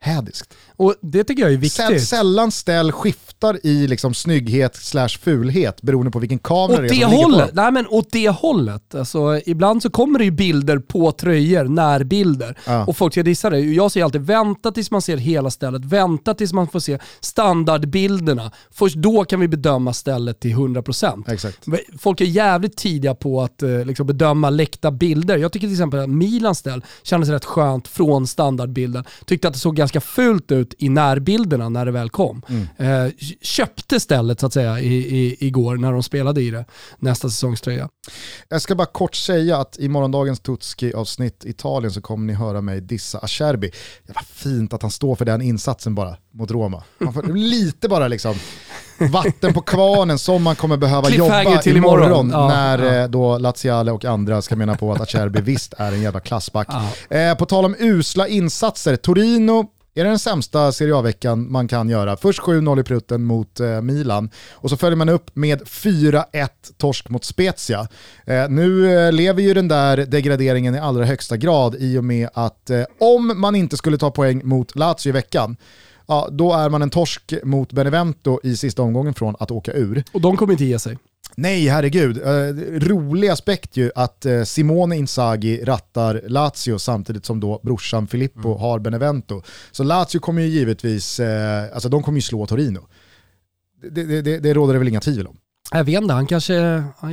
hädiskt. Och det tycker jag är viktigt. sällan ställ skiftar i liksom snygghet slash fulhet beroende på vilken kamera Åt det är som ligger på hållet, nej men åt det hållet. Alltså, ibland så kommer det ju bilder på tröjor, närbilder. Ja. Och folk ska dissa det. Jag säger alltid vänta tills man ser hela stället, vänta tills man får se standardbilderna. Först då kan vi bedöma stället till 100%. Exakt. Folk är jävligt tidiga på att eh, liksom bedöma läckta bilder. Jag tycker till exempel att Milans ställ kändes rätt skönt från standardbilden. Tyckte att det såg ganska fult ut i närbilderna när det väl kom. Eh, köpte stället så att säga i, i, igår när de spelade i det, nästa säsongströja. Jag ska bara kort säga att i morgondagens Tutski-avsnitt Italien så kommer ni höra mig dissa Acerbi. Det var fint att han står för den insatsen bara mot Roma. Får lite bara liksom vatten på kvarnen som man kommer behöva jobba till imorgon, imorgon. Ja, när ja. eh, då Laziale och andra ska mena på att Acerbi visst är en jävla klassback. Ja. Eh, på tal om usla insatser, Torino är det den sämsta Serie A-veckan man kan göra. Först 7-0 i prutten mot eh, Milan och så följer man upp med 4-1 torsk mot Spezia. Eh, nu eh, lever ju den där degraderingen i allra högsta grad i och med att eh, om man inte skulle ta poäng mot Lazio i veckan, ja, då är man en torsk mot Benevento i sista omgången från att åka ur. Och de kommer inte ge sig. Nej, herregud. Eh, rolig aspekt ju att eh, Simone Inzaghi rattar Lazio samtidigt som då brorsan Filippo har Benevento. Så Lazio kommer ju givetvis, eh, alltså de kommer ju slå Torino. Det, det, det, det råder det väl inga tvivel om. Jag vet inte, han kanske,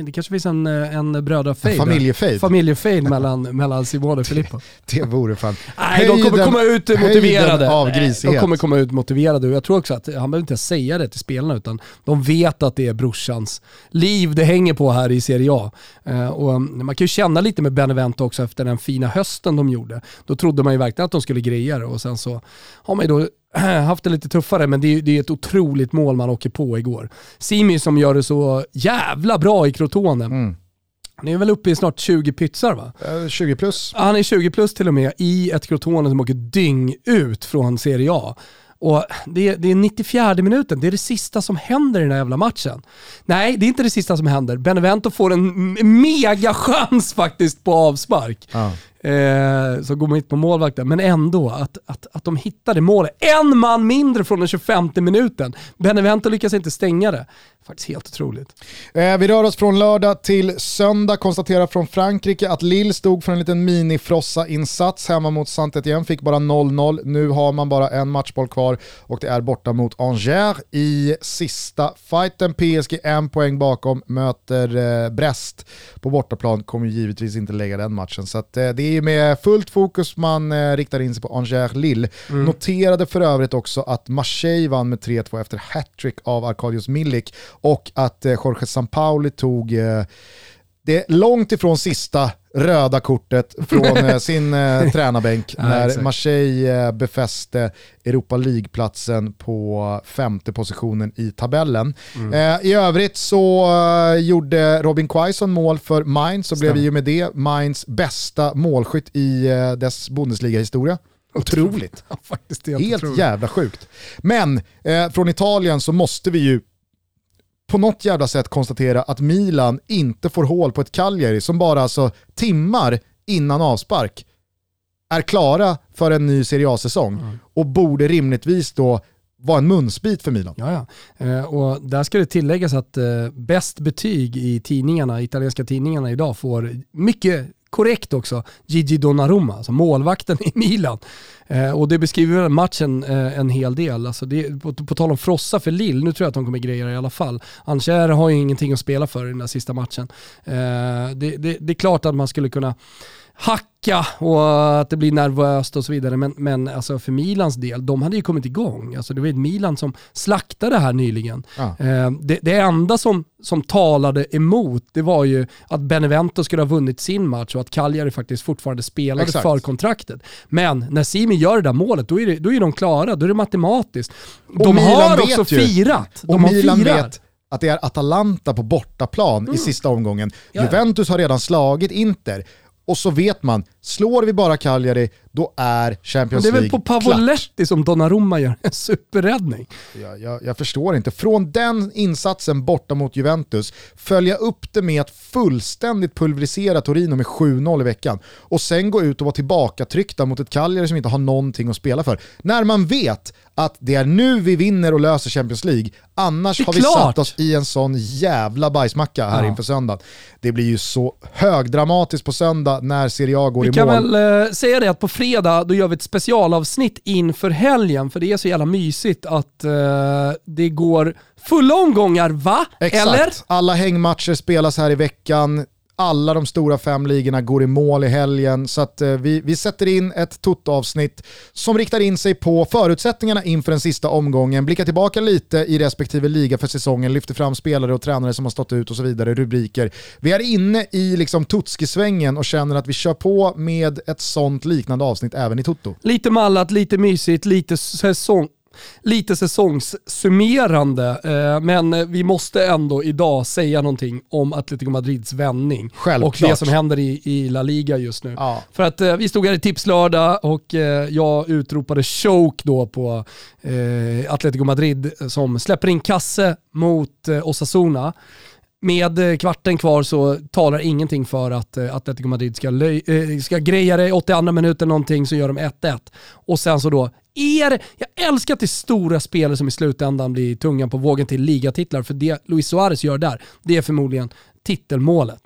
det kanske finns en, en brödrafejd. Familjefejd. Familjefejd mellan, mellan Simone och Filippo. Det vore fan... Nej, de kommer komma ut motiverade. av grisighet. De kommer komma ut motiverade och jag tror också att han behöver inte säga det till spelarna utan de vet att det är brorsans liv det hänger på här i Serie A. Eh, och man kan ju känna lite med Benevento också efter den fina hösten de gjorde. Då trodde man ju verkligen att de skulle greja det och sen så har man ju då haft det lite tuffare, men det är, det är ett otroligt mål man åker på igår. Simi som gör det så jävla bra i Crotone. Mm. Han är väl uppe i snart 20 pytsar va? 20 plus. Han är 20 plus till och med i ett Crotone som åker dyng ut från Serie A. Och det är, det är 94 minuten, det är det sista som händer i den här jävla matchen. Nej, det är inte det sista som händer. Benevento får en mega chans faktiskt på avspark. Ja. Eh, så går mitt på målvakten. Men ändå, att, att, att de hittade målet. En man mindre från den 25 minuten. Benevento lyckas inte stänga det. Faktiskt helt otroligt. Eh, vi rör oss från lördag till söndag. Konstaterar från Frankrike att Lille stod för en liten mini-frossa-insats hemma mot Saint-Étienne. Fick bara 0-0. Nu har man bara en matchboll kvar och det är borta mot Angers i sista fighten. PSG en poäng bakom, möter eh, Brest på bortaplan. Kommer givetvis inte lägga den matchen. Så att, eh, det är med fullt fokus man eh, riktar in sig på Angers-Lille. Mm. Noterade för övrigt också att Marseille vann med 3-2 efter hattrick av Arkadius Milik och att eh, Jorge Sampaoli tog eh, det långt ifrån sista röda kortet från eh, sin eh, tränarbänk när ja, Marseille eh, befäste Europa League-platsen på femte positionen i tabellen. Mm. Eh, I övrigt så uh, gjorde Robin Quaison mål för Mainz och blev ju med det Mainz bästa målskytt i uh, dess Bundesliga-historia. Otroligt. Ja, helt, helt otroligt. jävla sjukt. Men eh, från Italien så måste vi ju på något jävla sätt konstatera att Milan inte får hål på ett Cagliari som bara alltså timmar innan avspark är klara för en ny Serie A-säsong mm. och borde rimligtvis då vara en munsbit för Milan. Ja, ja. Eh, och där ska det tilläggas att eh, bäst betyg i tidningarna, italienska tidningarna idag får mycket korrekt också, Gigi Donnarumma, alltså målvakten i Milan. Eh, och det beskriver väl matchen eh, en hel del. Alltså det, på, på tal om frossa för Lill, nu tror jag att de kommer greja det i alla fall. Ancher har ju ingenting att spela för i den där sista matchen. Eh, det, det, det är klart att man skulle kunna hacka och att det blir nervöst och så vidare. Men, men alltså för Milans del, de hade ju kommit igång. Alltså det var ett Milan som slaktade här nyligen. Ja. Eh, det, det, enda som, som talade emot, det var ju att Benevento skulle ha vunnit sin match och att Cagliari faktiskt fortfarande spelade Exakt. för kontraktet. Men när Simi gör det där målet, då är, det, då är de klara, då är det matematiskt. De har också firat. De och har Milan firat. vet att det är Atalanta på bortaplan mm. i sista omgången. Ja. Juventus har redan slagit Inter och så vet man, slår vi bara Cagliari, då är Champions League Det är väl på Pavoletti som Donnarumma gör en superräddning. Jag, jag, jag, förstår inte. Från den insatsen borta mot Juventus, följa upp det med att fullständigt pulverisera Torino med 7-0 i veckan och sen gå ut och vara tillbakatryckta mot ett Cagliari som inte har någonting att spela för. När man vet att det är nu vi vinner och löser Champions League, annars har vi klart. satt oss i en sån jävla bajsmacka här ja. inför söndagen. Det blir ju så högdramatiskt på söndag när Serie A går vi i mål. Vi kan väl eh, säga det att på fredag då gör vi ett specialavsnitt inför helgen, för det är så jävla mysigt att eh, det går fulla omgångar, va? Exakt. Eller? Alla hängmatcher spelas här i veckan alla de stora fem ligorna går i mål i helgen. Så att, eh, vi, vi sätter in ett toto-avsnitt som riktar in sig på förutsättningarna inför den sista omgången, blickar tillbaka lite i respektive liga för säsongen, lyfter fram spelare och tränare som har stått ut och så vidare, rubriker. Vi är inne i liksom Tutski-svängen och känner att vi kör på med ett sånt liknande avsnitt även i Toto. Lite mallat, lite mysigt, lite säsong, lite säsongssummerande, eh, men vi måste ändå idag säga någonting om Atletico Madrids vändning Självklart. och det som händer i, i La Liga just nu. Ja. För att eh, vi stod här i tipslördag och eh, jag utropade choke då på Atletico Madrid som släpper in kasse mot Osasuna med kvarten kvar så talar ingenting för att Atletico Madrid ska, ska greja det 82 minuten någonting så gör de 1-1. Och sen så då er, jag älskar att det är stora spelare som i slutändan blir tungan på vågen till ligatitlar, för det Luis Suarez gör där, det är förmodligen titelmålet.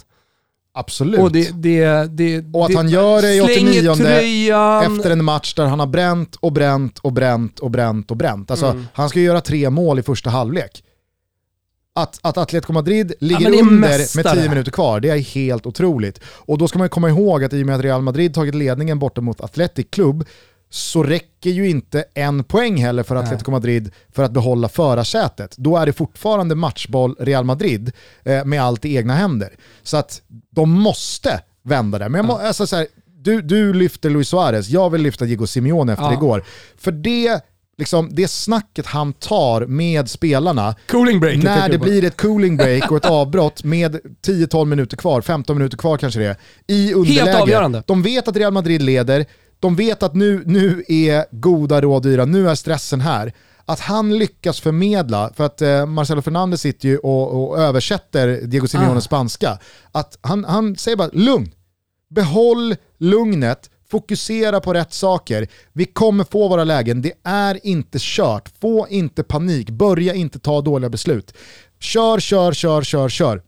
Absolut. Och, det, det, det, och att han gör det i 89 tröjan. efter en match där han har bränt och bränt och bränt och bränt och bränt. Alltså, mm. Han ska göra tre mål i första halvlek. Att, att Atletico Madrid ligger är under med 10 minuter kvar, det är helt otroligt. Och då ska man komma ihåg att i och med att Real Madrid tagit ledningen borta mot Athletic Club så räcker ju inte en poäng heller för Atletico Madrid för att behålla förarsätet. Då är det fortfarande matchboll Real Madrid eh, med allt i egna händer. Så att de måste vända det. Men jag må, alltså så här, du, du lyfter Luis Suarez, jag vill lyfta Diego Simeone efter Ja. igår. För det, liksom, det snacket han tar med spelarna break. när det blir ett cooling break och ett avbrott med 10-12 minuter kvar, 15 minuter kvar kanske det är, i underläge. avgörande. De vet att Real Madrid leder, de vet att nu, nu är goda råd dyra, nu är stressen här. Att han lyckas förmedla, för att eh, Marcelo Fernandes sitter ju och, och översätter Diego Simeones Ah. spanska, att han, han säger bara lugn, behåll lugnet, fokusera på rätt saker. Vi kommer få våra lägen, det är inte kört. Få inte panik, börja inte ta dåliga beslut. Kör, kör, kör, kör, kör.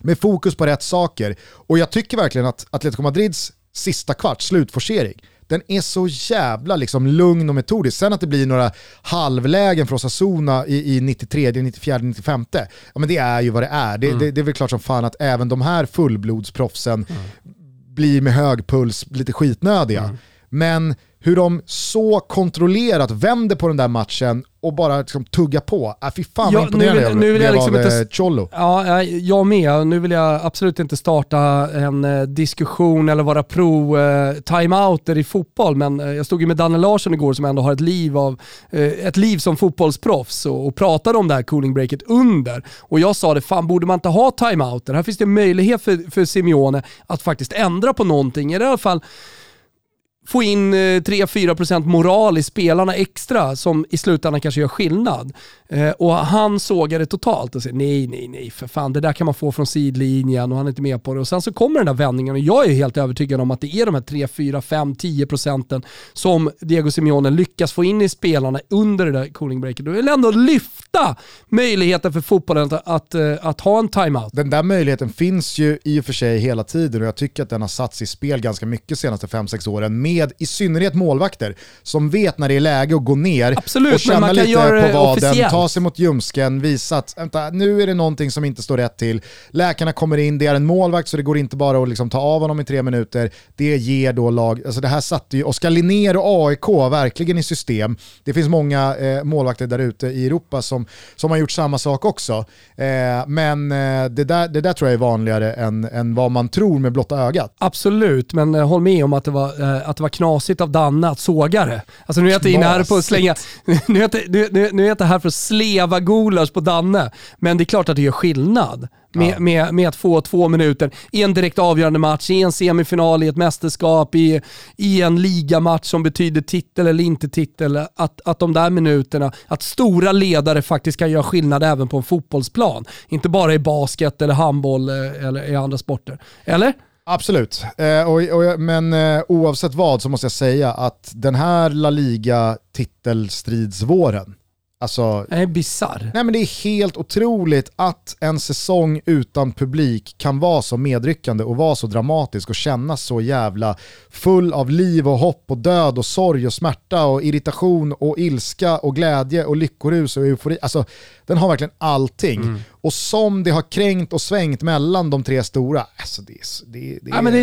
Med fokus på rätt saker. Och jag tycker verkligen att Atletico Madrids sista kvart, slutforcering, den är så jävla liksom lugn och metodisk. Sen att det blir några halvlägen för Osasuna i, i 93, 94, 95, ja men det är ju vad det är. Det, det, det är väl klart som fan att även de här fullblodsproffsen blir med hög puls lite skitnödiga. Men hur de så kontrollerat vänder på den där matchen och bara liksom tuggar på. Äh, fy fan Ja, vad imponerande nu vill- nu vill jag liksom av inte- eh, Cholo. Ja, jag med. Nu vill jag absolut inte starta en eh, diskussion eller vara pro eh, timeouter i fotboll, men eh, jag stod ju med Danne Larsson igår som ändå har ett liv, av, eh, ett liv som fotbollsproffs och, och pratade om det här cooling breaket under. Och jag sa det, fan borde man inte ha timeouter? Här finns det möjlighet för, för Simeone att faktiskt ändra på någonting. I alla fall få in eh, 3-4% moral i spelarna extra som i slutändan kanske gör skillnad. Eh, och han sågar det totalt och säger nej, nej, nej, för fan det där kan man få från sidlinjen och han är inte med på det. Och sen så kommer den där vändningen och jag är helt övertygad om att det är de här 3, 4, 5, 10 procenten som Diego Simeone lyckas få in i spelarna under det där cooling breaket. Och vill ändå lyfta möjligheten för fotbollen att, att, eh, att ha en timeout. Den där möjligheten finns ju i och för sig hela tiden och jag tycker att den har satts i spel ganska mycket de senaste 5-6 åren med i synnerhet målvakter som vet när det är läge att gå ner Absolut, och känna lite på vaden, officiellt. ta sig mot ljumsken, visa att vänta, nu är det någonting som inte står rätt till. Läkarna kommer in, det är en målvakt så det går inte bara att liksom ta av honom i tre minuter. Det ger då lag, alltså det här satte ju Oskar Linnér och AIK verkligen i system. Det finns många eh, målvakter där ute i Europa som, som har gjort samma sak också. Eh, men eh, det, där, det där tror jag är vanligare än, än vad man tror med blotta ögat. Absolut, men eh, håll med om att det, var, eh, att det var knasigt av Danne att såga det. Alltså nu är jag inte inne här på att slänga, nu är jag inte, nu, nu, nu är jag inte här för att sleva gulasch på Danne, men det är klart att det gör skillnad. Med, med, med att få två minuter i en direkt avgörande match, i en semifinal, i ett mästerskap, i, i en ligamatch som betyder titel eller inte titel. Att, att de där minuterna, att stora ledare faktiskt kan göra skillnad även på en fotbollsplan. Inte bara i basket eller handboll eh, eller i andra sporter. Eller? Absolut, eh, och, och, men eh, oavsett vad så måste jag säga att den här La Liga titelstridsvåren, alltså Den är bisarr. Nej men det är helt otroligt att en säsong utan publik kan vara så medryckande och vara så dramatisk och kännas så jävla full av liv och hopp och död och sorg och smärta och irritation och ilska och glädje och lyckorus och eufori. Alltså den har verkligen allting. Och som det har kränkt och svängt mellan de tre stora, alltså det är... Det, det Ja, men det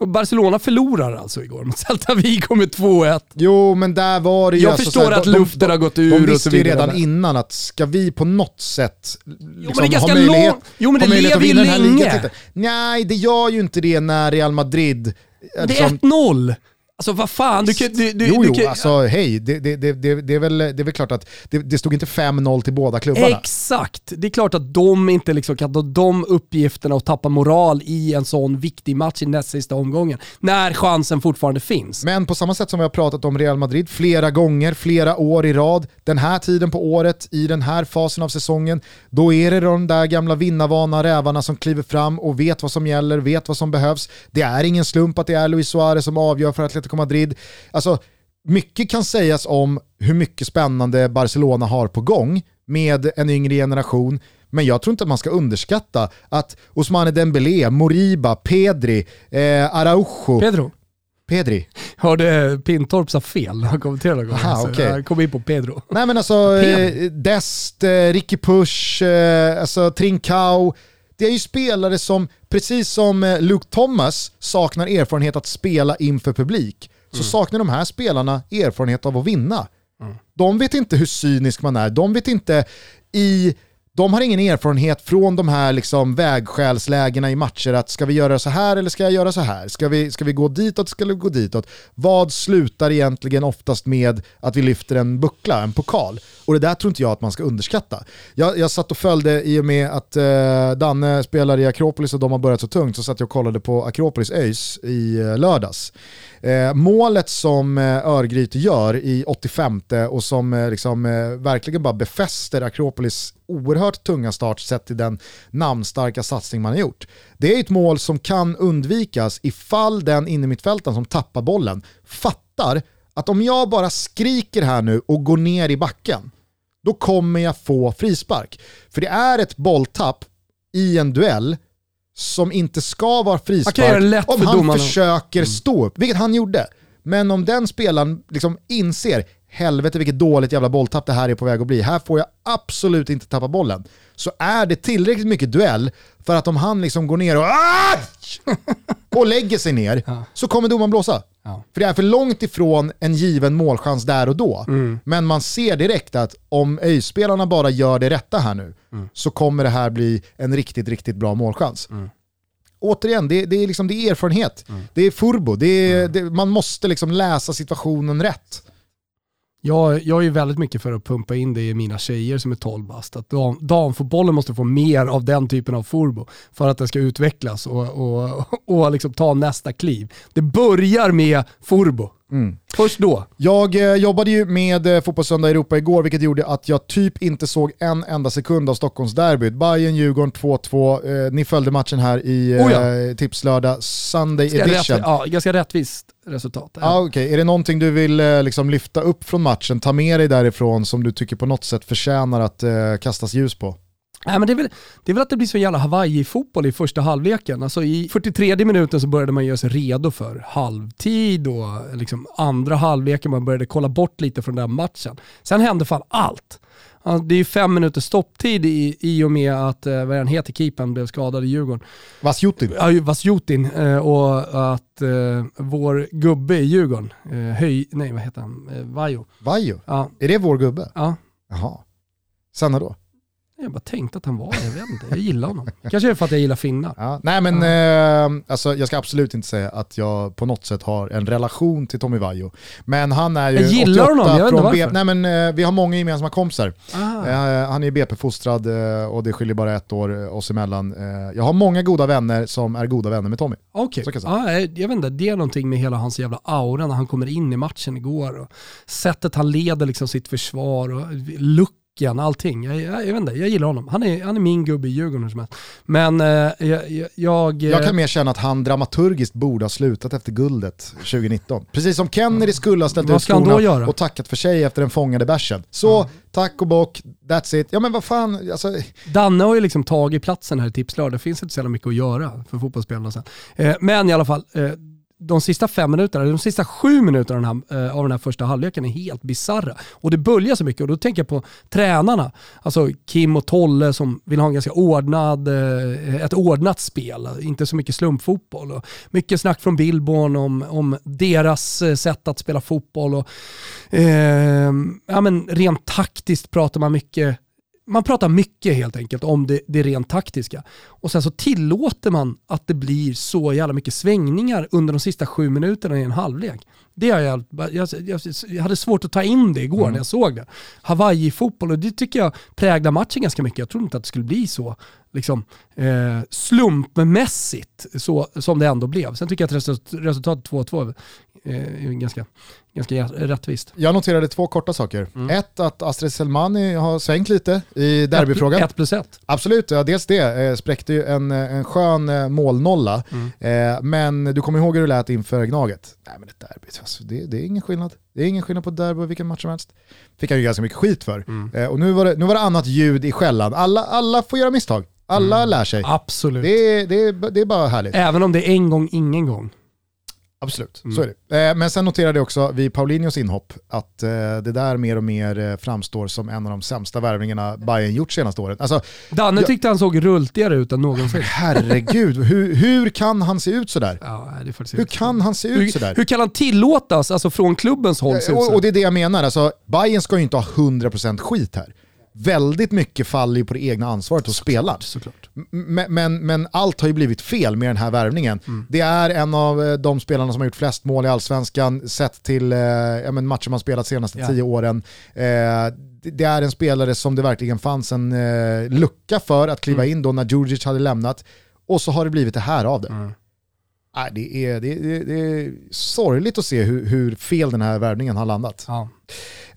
är, Barcelona förlorar alltså igår mot Celta Vigo med 2-1. Jo, men där var det ju... Jag alltså förstår här, att luften har gått ur De och så visste ju vidare, redan innan att ska vi på något sätt liksom, är ganska ha möjlighet, lång- Jo, men ha det möjlighet att vinna den här länge. ligatiteln. Nej, det gör ju inte det när Real Madrid... Det är liksom- 1-0. Alltså vad fan, du kan... Du, du, jo, du jo, kan, alltså hej, det, det, det, det, det, är väl, det är väl klart att det, det stod inte 5-0 till båda klubbarna. Exakt. Det är klart att de inte liksom kan ta de uppgifterna och tappa moral i en sån viktig match i näst sista omgången. När chansen fortfarande finns. Men på samma sätt som vi har pratat om Real Madrid flera gånger, flera år i rad, den här tiden på året, i den här fasen av säsongen, då är det de där gamla vinnarvana rävarna som kliver fram och vet vad som gäller, vet vad som behövs. Det är ingen slump att det är Luis Suarez som avgör för Atletico Madrid. Alltså, mycket kan sägas om hur mycket spännande Barcelona har på gång med en yngre generation, men jag tror inte att man ska underskatta att Ousmane Dembélé, Moriba, Pedri, eh, Araujo, Pedro. Pedri. Hörde Pintorp sa fel när han kommenterade någon gång. Aha, okej. Jag kom in på Pedro. Nej men alltså, Pedri. eh, Dest, eh, Ricky Push, eh, alltså Trincao. Det är ju spelare som, precis som eh, Luke Thomas saknar erfarenhet att spela inför publik, så saknar de här spelarna erfarenhet av att vinna. De vet inte hur cynisk man är, de vet inte i de har ingen erfarenhet från de här liksom vägskälslägena i matcher att ska vi göra så här eller ska jag göra så här? Ska vi, ska vi gå ditåt, ska vi gå ditåt? Vad slutar egentligen oftast med att vi lyfter en buckla, en pokal? Och det där tror inte jag att man ska underskatta. Jag, jag satt och följde i och med att eh, Danne spelar i Akropolis och de har börjat så tungt så satt jag och kollade på Akropolis ÖIS i eh, lördags. Eh, målet som eh, Örgryte gör i 85 och som eh, liksom, eh, verkligen bara befäster Akropolis oerhört tunga start sett till den namnstarka satsning man har gjort. Det är ett mål som kan undvikas ifall den innermittfältaren som tappar bollen fattar att om jag bara skriker här nu och går ner i backen, då kommer jag få frispark. För det är ett bolltapp i en duell som inte ska vara frispark lätt om han domarna. försöker stå upp, vilket han gjorde. Men om den spelaren liksom inser, helvete vilket dåligt jävla bolltapp det här är på väg att bli, här får jag absolut inte tappa bollen, så är det tillräckligt mycket duell för att om han liksom går ner och, Aj! och lägger sig ner, så kommer domaren blåsa. Ja. För det är för långt ifrån en given målchans där och då. Men man ser direkt att om ÖIS-spelarna bara gör det rätta här nu, så kommer det här bli en riktigt, riktigt bra målchans. Återigen, det, det, är liksom, det är erfarenhet. Det är furbo. Det är, det, man måste liksom läsa situationen rätt. Jag, jag är väldigt mycket för att pumpa in det i mina tjejer som är 12 bast. Att dam, damfotbollen måste få mer av den typen av furbo för att den ska utvecklas och, och, och liksom ta nästa kliv. Det börjar med furbo. Först då. Jag eh, jobbade ju med eh, Fotbollssöndag Europa igår, vilket gjorde att jag typ inte såg en enda sekund av Stockholmsderbyt. Bayern-Djurgården 2-2. Eh, ni följde matchen här i eh, Oh ja. Tipslördag Sunday Ska rätt, edition. ja, ganska rättvist resultat. Ja, okej. Är det någonting du vill eh, liksom lyfta upp från matchen, ta med dig därifrån som du tycker på något sätt förtjänar att eh, kastas ljus på? Nej, men det, är väl, det är väl att det blir så jävla Hawaii-fotboll i första halvleken. Alltså I 43 minuten så började man göra sig redo för halvtid och liksom andra halvleken man började kolla bort lite från den matchen. Sen hände fan allt. Det är ju fem minuters stopptid i, i och med att, eh, vad han heter, keepern blev skadad i Djurgården. Vasjutin. Ja, ju Vasjutin eh, och att eh, vår gubbe i Djurgården, eh, höj, nej vad heter han, eh, Vajo. Vajo. Ja, Är det vår gubbe? ja. Jaha. Sanna då? Jag bara tänkte att han var det, jag vet inte. Jag gillar honom. Kanske är för att jag gillar finnar. Ja, nej men eh, alltså, jag ska absolut inte säga att jag på något sätt har en relation till Tommy Vaiho. Men han är ju Jag gillar 88 honom, jag vet från B- varför. Nej men eh, vi har många gemensamma kompisar. Ah. Eh, han är BP-fostrad eh, och det skiljer bara ett år eh, oss emellan. Eh, jag har många goda vänner som är goda vänner med Tommy. Okej, kan jag ja, jag vet inte, det är någonting med hela hans jävla aura när han kommer in i matchen igår. Och sättet han leder liksom sitt försvar och lucken, allting. Jag, jag, jag vet inte, jag gillar honom. Han är, han är min gubbe i Djurgården hur som helst. Men eh, jag... jag, jag, Jag kan mer känna att han dramaturgiskt borde ha slutat efter guldet 2019. Precis som Kennedy skulle ha ställt ut skorna och tackat för sig efter den fångade bärsen. Så, tack och bock, that's it. Ja men vad fan, alltså, Danne har ju liksom tagit platsen här i Tipslördag. Det finns inte så jävla mycket att göra för fotbollsspelarna sen. Eh, men i alla fall, eh, de sista fem minuterna, de sista sju minuterna av den här, eh, av den här första halvleken är helt bizarra. Och det böljar så mycket och då tänker jag på tränarna. Alltså Kim och Tolle som vill ha en ganska ordnad, eh, ett ordnat spel, inte så mycket slumpfotboll. Och mycket snack från Billborn om, om deras eh, sätt att spela fotboll. Och, eh, ja, men rent taktiskt pratar man mycket man pratar mycket helt enkelt om det, det rent taktiska. Och sen så tillåter man att det blir så jävla mycket svängningar under de sista sju minuterna i en halvlek. Det har jag, jag, jag, jag hade svårt att ta in det igår när jag såg det. Hawaii-fotboll, och det tycker jag präglar matchen ganska mycket. Jag trodde inte att det skulle bli så liksom, eh, slumpmässigt så, som det ändå blev. Sen tycker jag att result- resultatet 2-2 eh, är ganska, ganska rättvist. jag noterade två korta saker. Mm. Ett, att Astrid Selmani har svängt lite i derbyfrågan. Ett plus ett. Absolut, ja, dels det. Eh, spräckte ju en, eh, en skön eh, målnolla. Mm. Eh, men du kommer ihåg hur det lät inför Gnaget? Nej men ett derby, alltså, det, det är ingen skillnad. Det är ingen skillnad på derby och vilken match som helst. Fick han ju ganska mycket skit för. Mm. Eh, och nu var, det, nu var det annat ljud i skällan. Alla, alla får göra misstag. Alla Mm. lär sig. Absolut. Det det, det är bara härligt. Även om det är en gång, ingen gång. Absolut, mm. så är det. Eh, men sen noterade jag också vid Paulinhos inhopp att eh, det där mer och mer eh, framstår som en av de sämsta värvningarna Bayern gjort senaste året. Alltså, Danne jag, tyckte han såg rultigare ut än någonsin. Herregud, hur, hur kan han se ut sådär? Ja, det hur kan han se ut hur, sådär? Hur kan han tillåtas, alltså från klubbens håll, se ut och, och det är det jag menar, alltså, Bayern ska ju inte ha 100% skit här väldigt mycket faller ju på det egna ansvaret hos spelaren. Men, men, men, allt har ju blivit fel med den här värvningen. Mm. Det är en av eh, de spelarna som har gjort flest mål i allsvenskan sett till eh, matcher man spelat de senaste ja. tio åren. Eh, det är en spelare som det verkligen fanns en eh, lucka för att kliva mm. in då när Djurdjic hade lämnat. Och så har det blivit det här av det. Mm. Nej, det, är, det, är, det är sorgligt att se hur, hur fel den här värvningen har landat. Ja.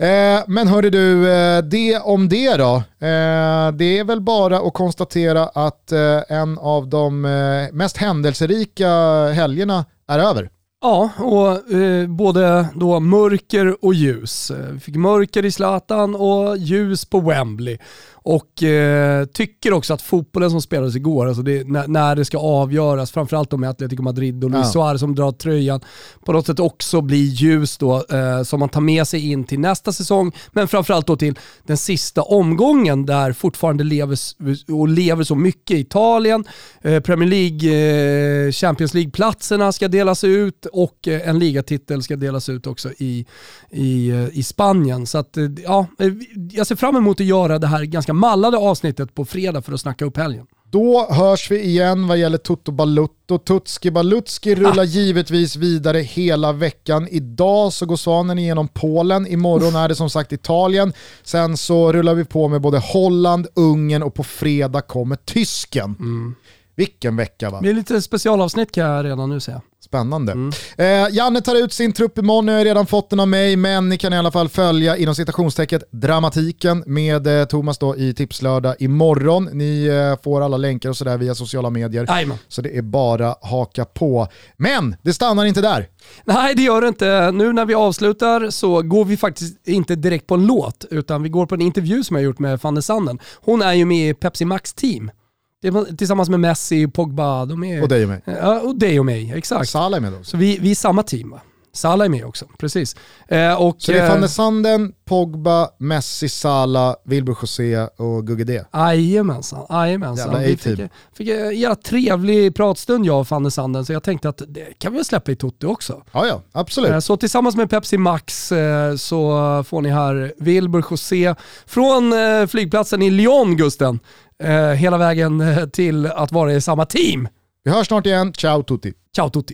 Eh, men hörde du, eh, det om det då. Eh, det är väl bara att konstatera att eh, en av de eh, mest händelserika helgerna är över. Ja, och eh, både då mörker och ljus. Vi fick mörker i Zlatan och ljus på Wembley. Och eh, tycker också att fotbollen som spelades igår, alltså det, när, när, det ska avgöras, framförallt med Atletico Madrid och Luis ja. Suarez som drar tröjan, på något sätt också blir ljus då, eh, som man tar med sig in till nästa säsong, men framförallt då till den sista omgången där fortfarande lever, och lever så mycket. Italien, eh, Premier League, eh, Champions League-platserna ska delas ut och eh, en ligatitel ska delas ut också i, i, eh, i Spanien. Så att, ja, jag ser fram emot att göra det här ganska mallade avsnittet på fredag för att snacka upp helgen. Då hörs vi igen vad gäller Toto Balutto. Tutski Balutski rullar ah. givetvis vidare hela veckan. Idag så går Svanen igenom Polen, imorgon är det som sagt Italien. Sen så rullar vi på med både Holland, Ungern och på fredag kommer tysken. Mm. Vilken vecka va? Det är lite specialavsnitt kan jag redan nu säga. Spännande. Mm. Eh, Janne tar ut sin trupp imorgon, jag har redan fått den av mig, men ni kan i alla fall följa inom citationstecket dramatiken med eh, Thomas då i Tipslördag imorgon. Ni eh, får alla länkar och sådär via sociala medier. Ajman. Så det är bara haka på. Men det stannar inte där. Nej det gör det inte. Nu när vi avslutar så går vi faktiskt inte direkt på en låt, utan vi går på en intervju som jag gjort med Fanny Sanden. Hon är ju med i Pepsi Max team. Tillsammans med Messi, Pogba. De är, och dig och mig. Ja, och dig och mig, exakt. Salah är med också. Så vi, vi är samma team va? Salah är med också, precis. Eh, och, så det är Van Sanden, Pogba, Messi, Salah, Wilbur José och Gugge D? Jajamensan, jajamensan. Vi fick, fick en jävla trevlig pratstund jag och Van Sanden, så jag tänkte att det kan vi släppa i Totti också. Ja, ja, absolut. Eh, så tillsammans med Pepsi Max eh, så får ni här Wilbur José från eh, flygplatsen i Lyon, Gusten eh, hela vägen eh, till att vara i samma team. Vi hörs snart igen. Ciao tutti. Ciao tutti.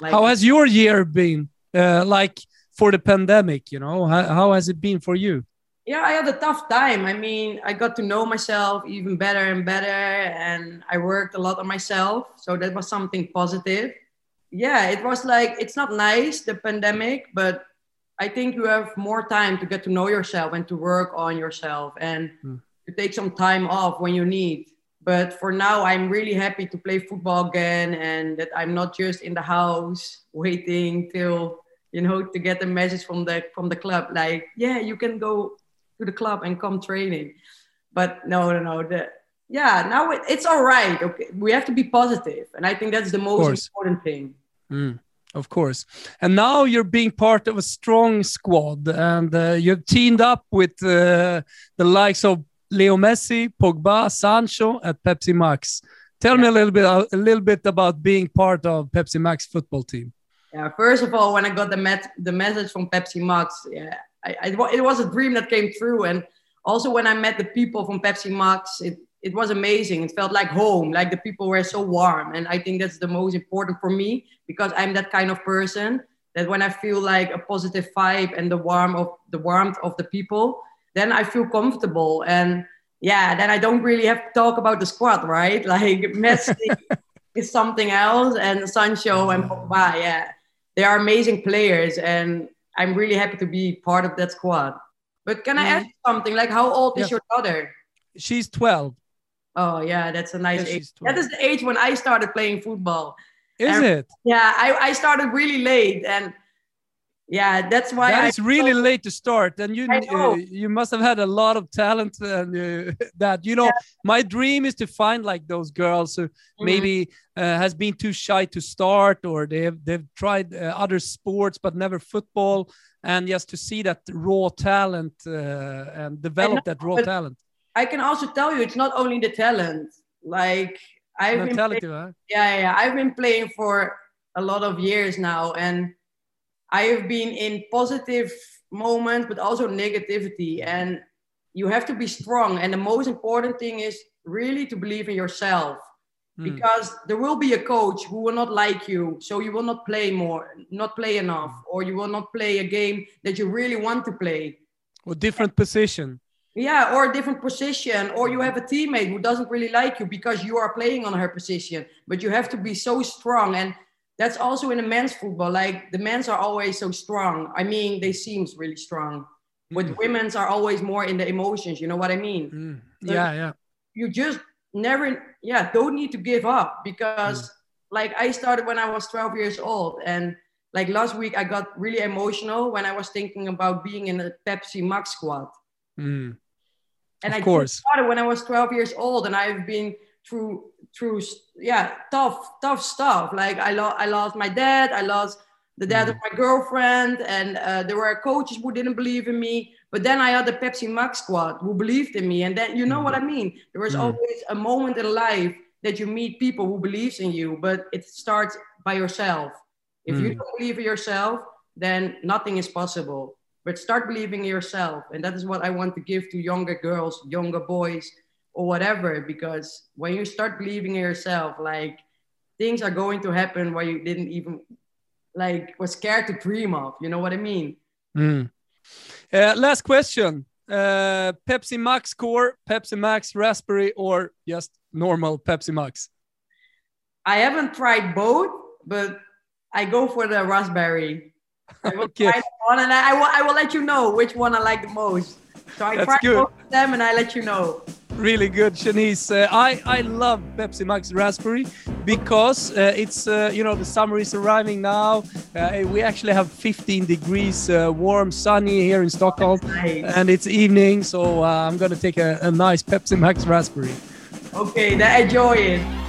How has your year been? Uh, like for the pandemic, you know, how, how has it been for you? Yeah, I had a tough time. I mean, I got to know myself even better and better, and I worked a lot on myself. So that was something positive. Yeah, it was like, it's not nice, the pandemic, but I think you have more time to get to know yourself and to work on yourself. And mm to take some time off when you need. But for now, I'm really happy to play football again and that I'm not just in the house waiting till you know to get a message from the from the club. Like yeah you can go to the club and come training. But no no no the yeah now it, it's all right okay? We have to be positive and i think that's the most important thing. Mm, of course. And now you're being part of a strong squad and uh, you've teamed up with uh, the likes of Leo Messi, Pogba, Sancho at Pepsi Max. Tell yeah. me a little bit a little bit about being part of Pepsi Max football team. Yeah, first of all, when I got the met the message from Pepsi Max, yeah, I, I, it was a dream that came true. And also when I met the people from Pepsi Max, it it was amazing. It felt like home. Like the people were so warm, and I think that's the most important for me because I'm that kind of person that when I feel like a positive vibe and the warmth of the warmth of the people, then I feel comfortable. And yeah, then I don't really have to talk about the squad, right? Like Messi is something else, and Sancho and Pogba, yeah, they are amazing players, and I'm really happy to be part of that squad. But can I mm-hmm. ask you something? Like, how old is your daughter? She's 12. Oh yeah, that's a nice age. That is the age when I started playing football. Is and, it? Yeah, I, I started really late, and yeah, that's why That I is really late to start, and you uh, you must have had a lot of talent. And uh, that you know, my dream is to find like those girls who Mm-hmm. maybe uh, has been too shy to start, or they have they've tried uh, other sports but never football, and just to see that raw talent uh, and develop that raw talent. I can also tell you it's not only the talent. Like I've been playing, huh? yeah, yeah, I've been playing for a lot of years now, and I have been in positive moments, but also negativity. And you have to be strong. And the most important thing is really to believe in yourself, Mm. because there will be a coach who will not like you, so you will not play more, not play enough, or you will not play a game that you really want to play Or different position. yeah, or a different position, or you have a teammate who doesn't really like you because you are playing on her position. But you have to be so strong, and that's also in the men's football. Like the men's are always so strong. I mean, they seems really strong, but women's are always more in the emotions. You know what I mean? Mm. Yeah, yeah. You just never, yeah, don't need to give up because, like, I started when I was 12 years old, and like last week I got really emotional when I was thinking about being in a Pepsi Max squad Mm. and Of I course. started when I was 12 years old, and I've been through through yeah tough tough stuff. Like I lost I lost my dad, I lost the dad of mm. my girlfriend, and uh, there were coaches who didn't believe in me. But then I had the Pepsi Max squad who believed in me, and then you know mm. what I mean. There was mm. always a moment in life that you meet people who believes in you, but it starts by yourself. If you don't believe in yourself, then nothing is possible but start believing in yourself and that is what i want to give to younger girls younger boys or whatever because when you start believing in yourself like things are going to happen where you didn't even like was scared to dream of you know what i mean Mm. Uh, last question. Uh, Pepsi Max Core, Pepsi Max Raspberry, or just normal Pepsi Max? i haven't tried both but i go for the raspberry I will Okay. try one and I, I, will, I will let you know which one i like the most so i That's try good. both of them and i let you know Really good, Shanice. Uh, I, I love Pepsi Max Raspberry because uh, it's, uh, you know, the summer is arriving now. Uh, we actually have 15 degrees uh, warm, sunny here in Stockholm. Nice. And it's evening, so uh, I'm going to take a, a nice Pepsi Max Raspberry. okay then enjoy it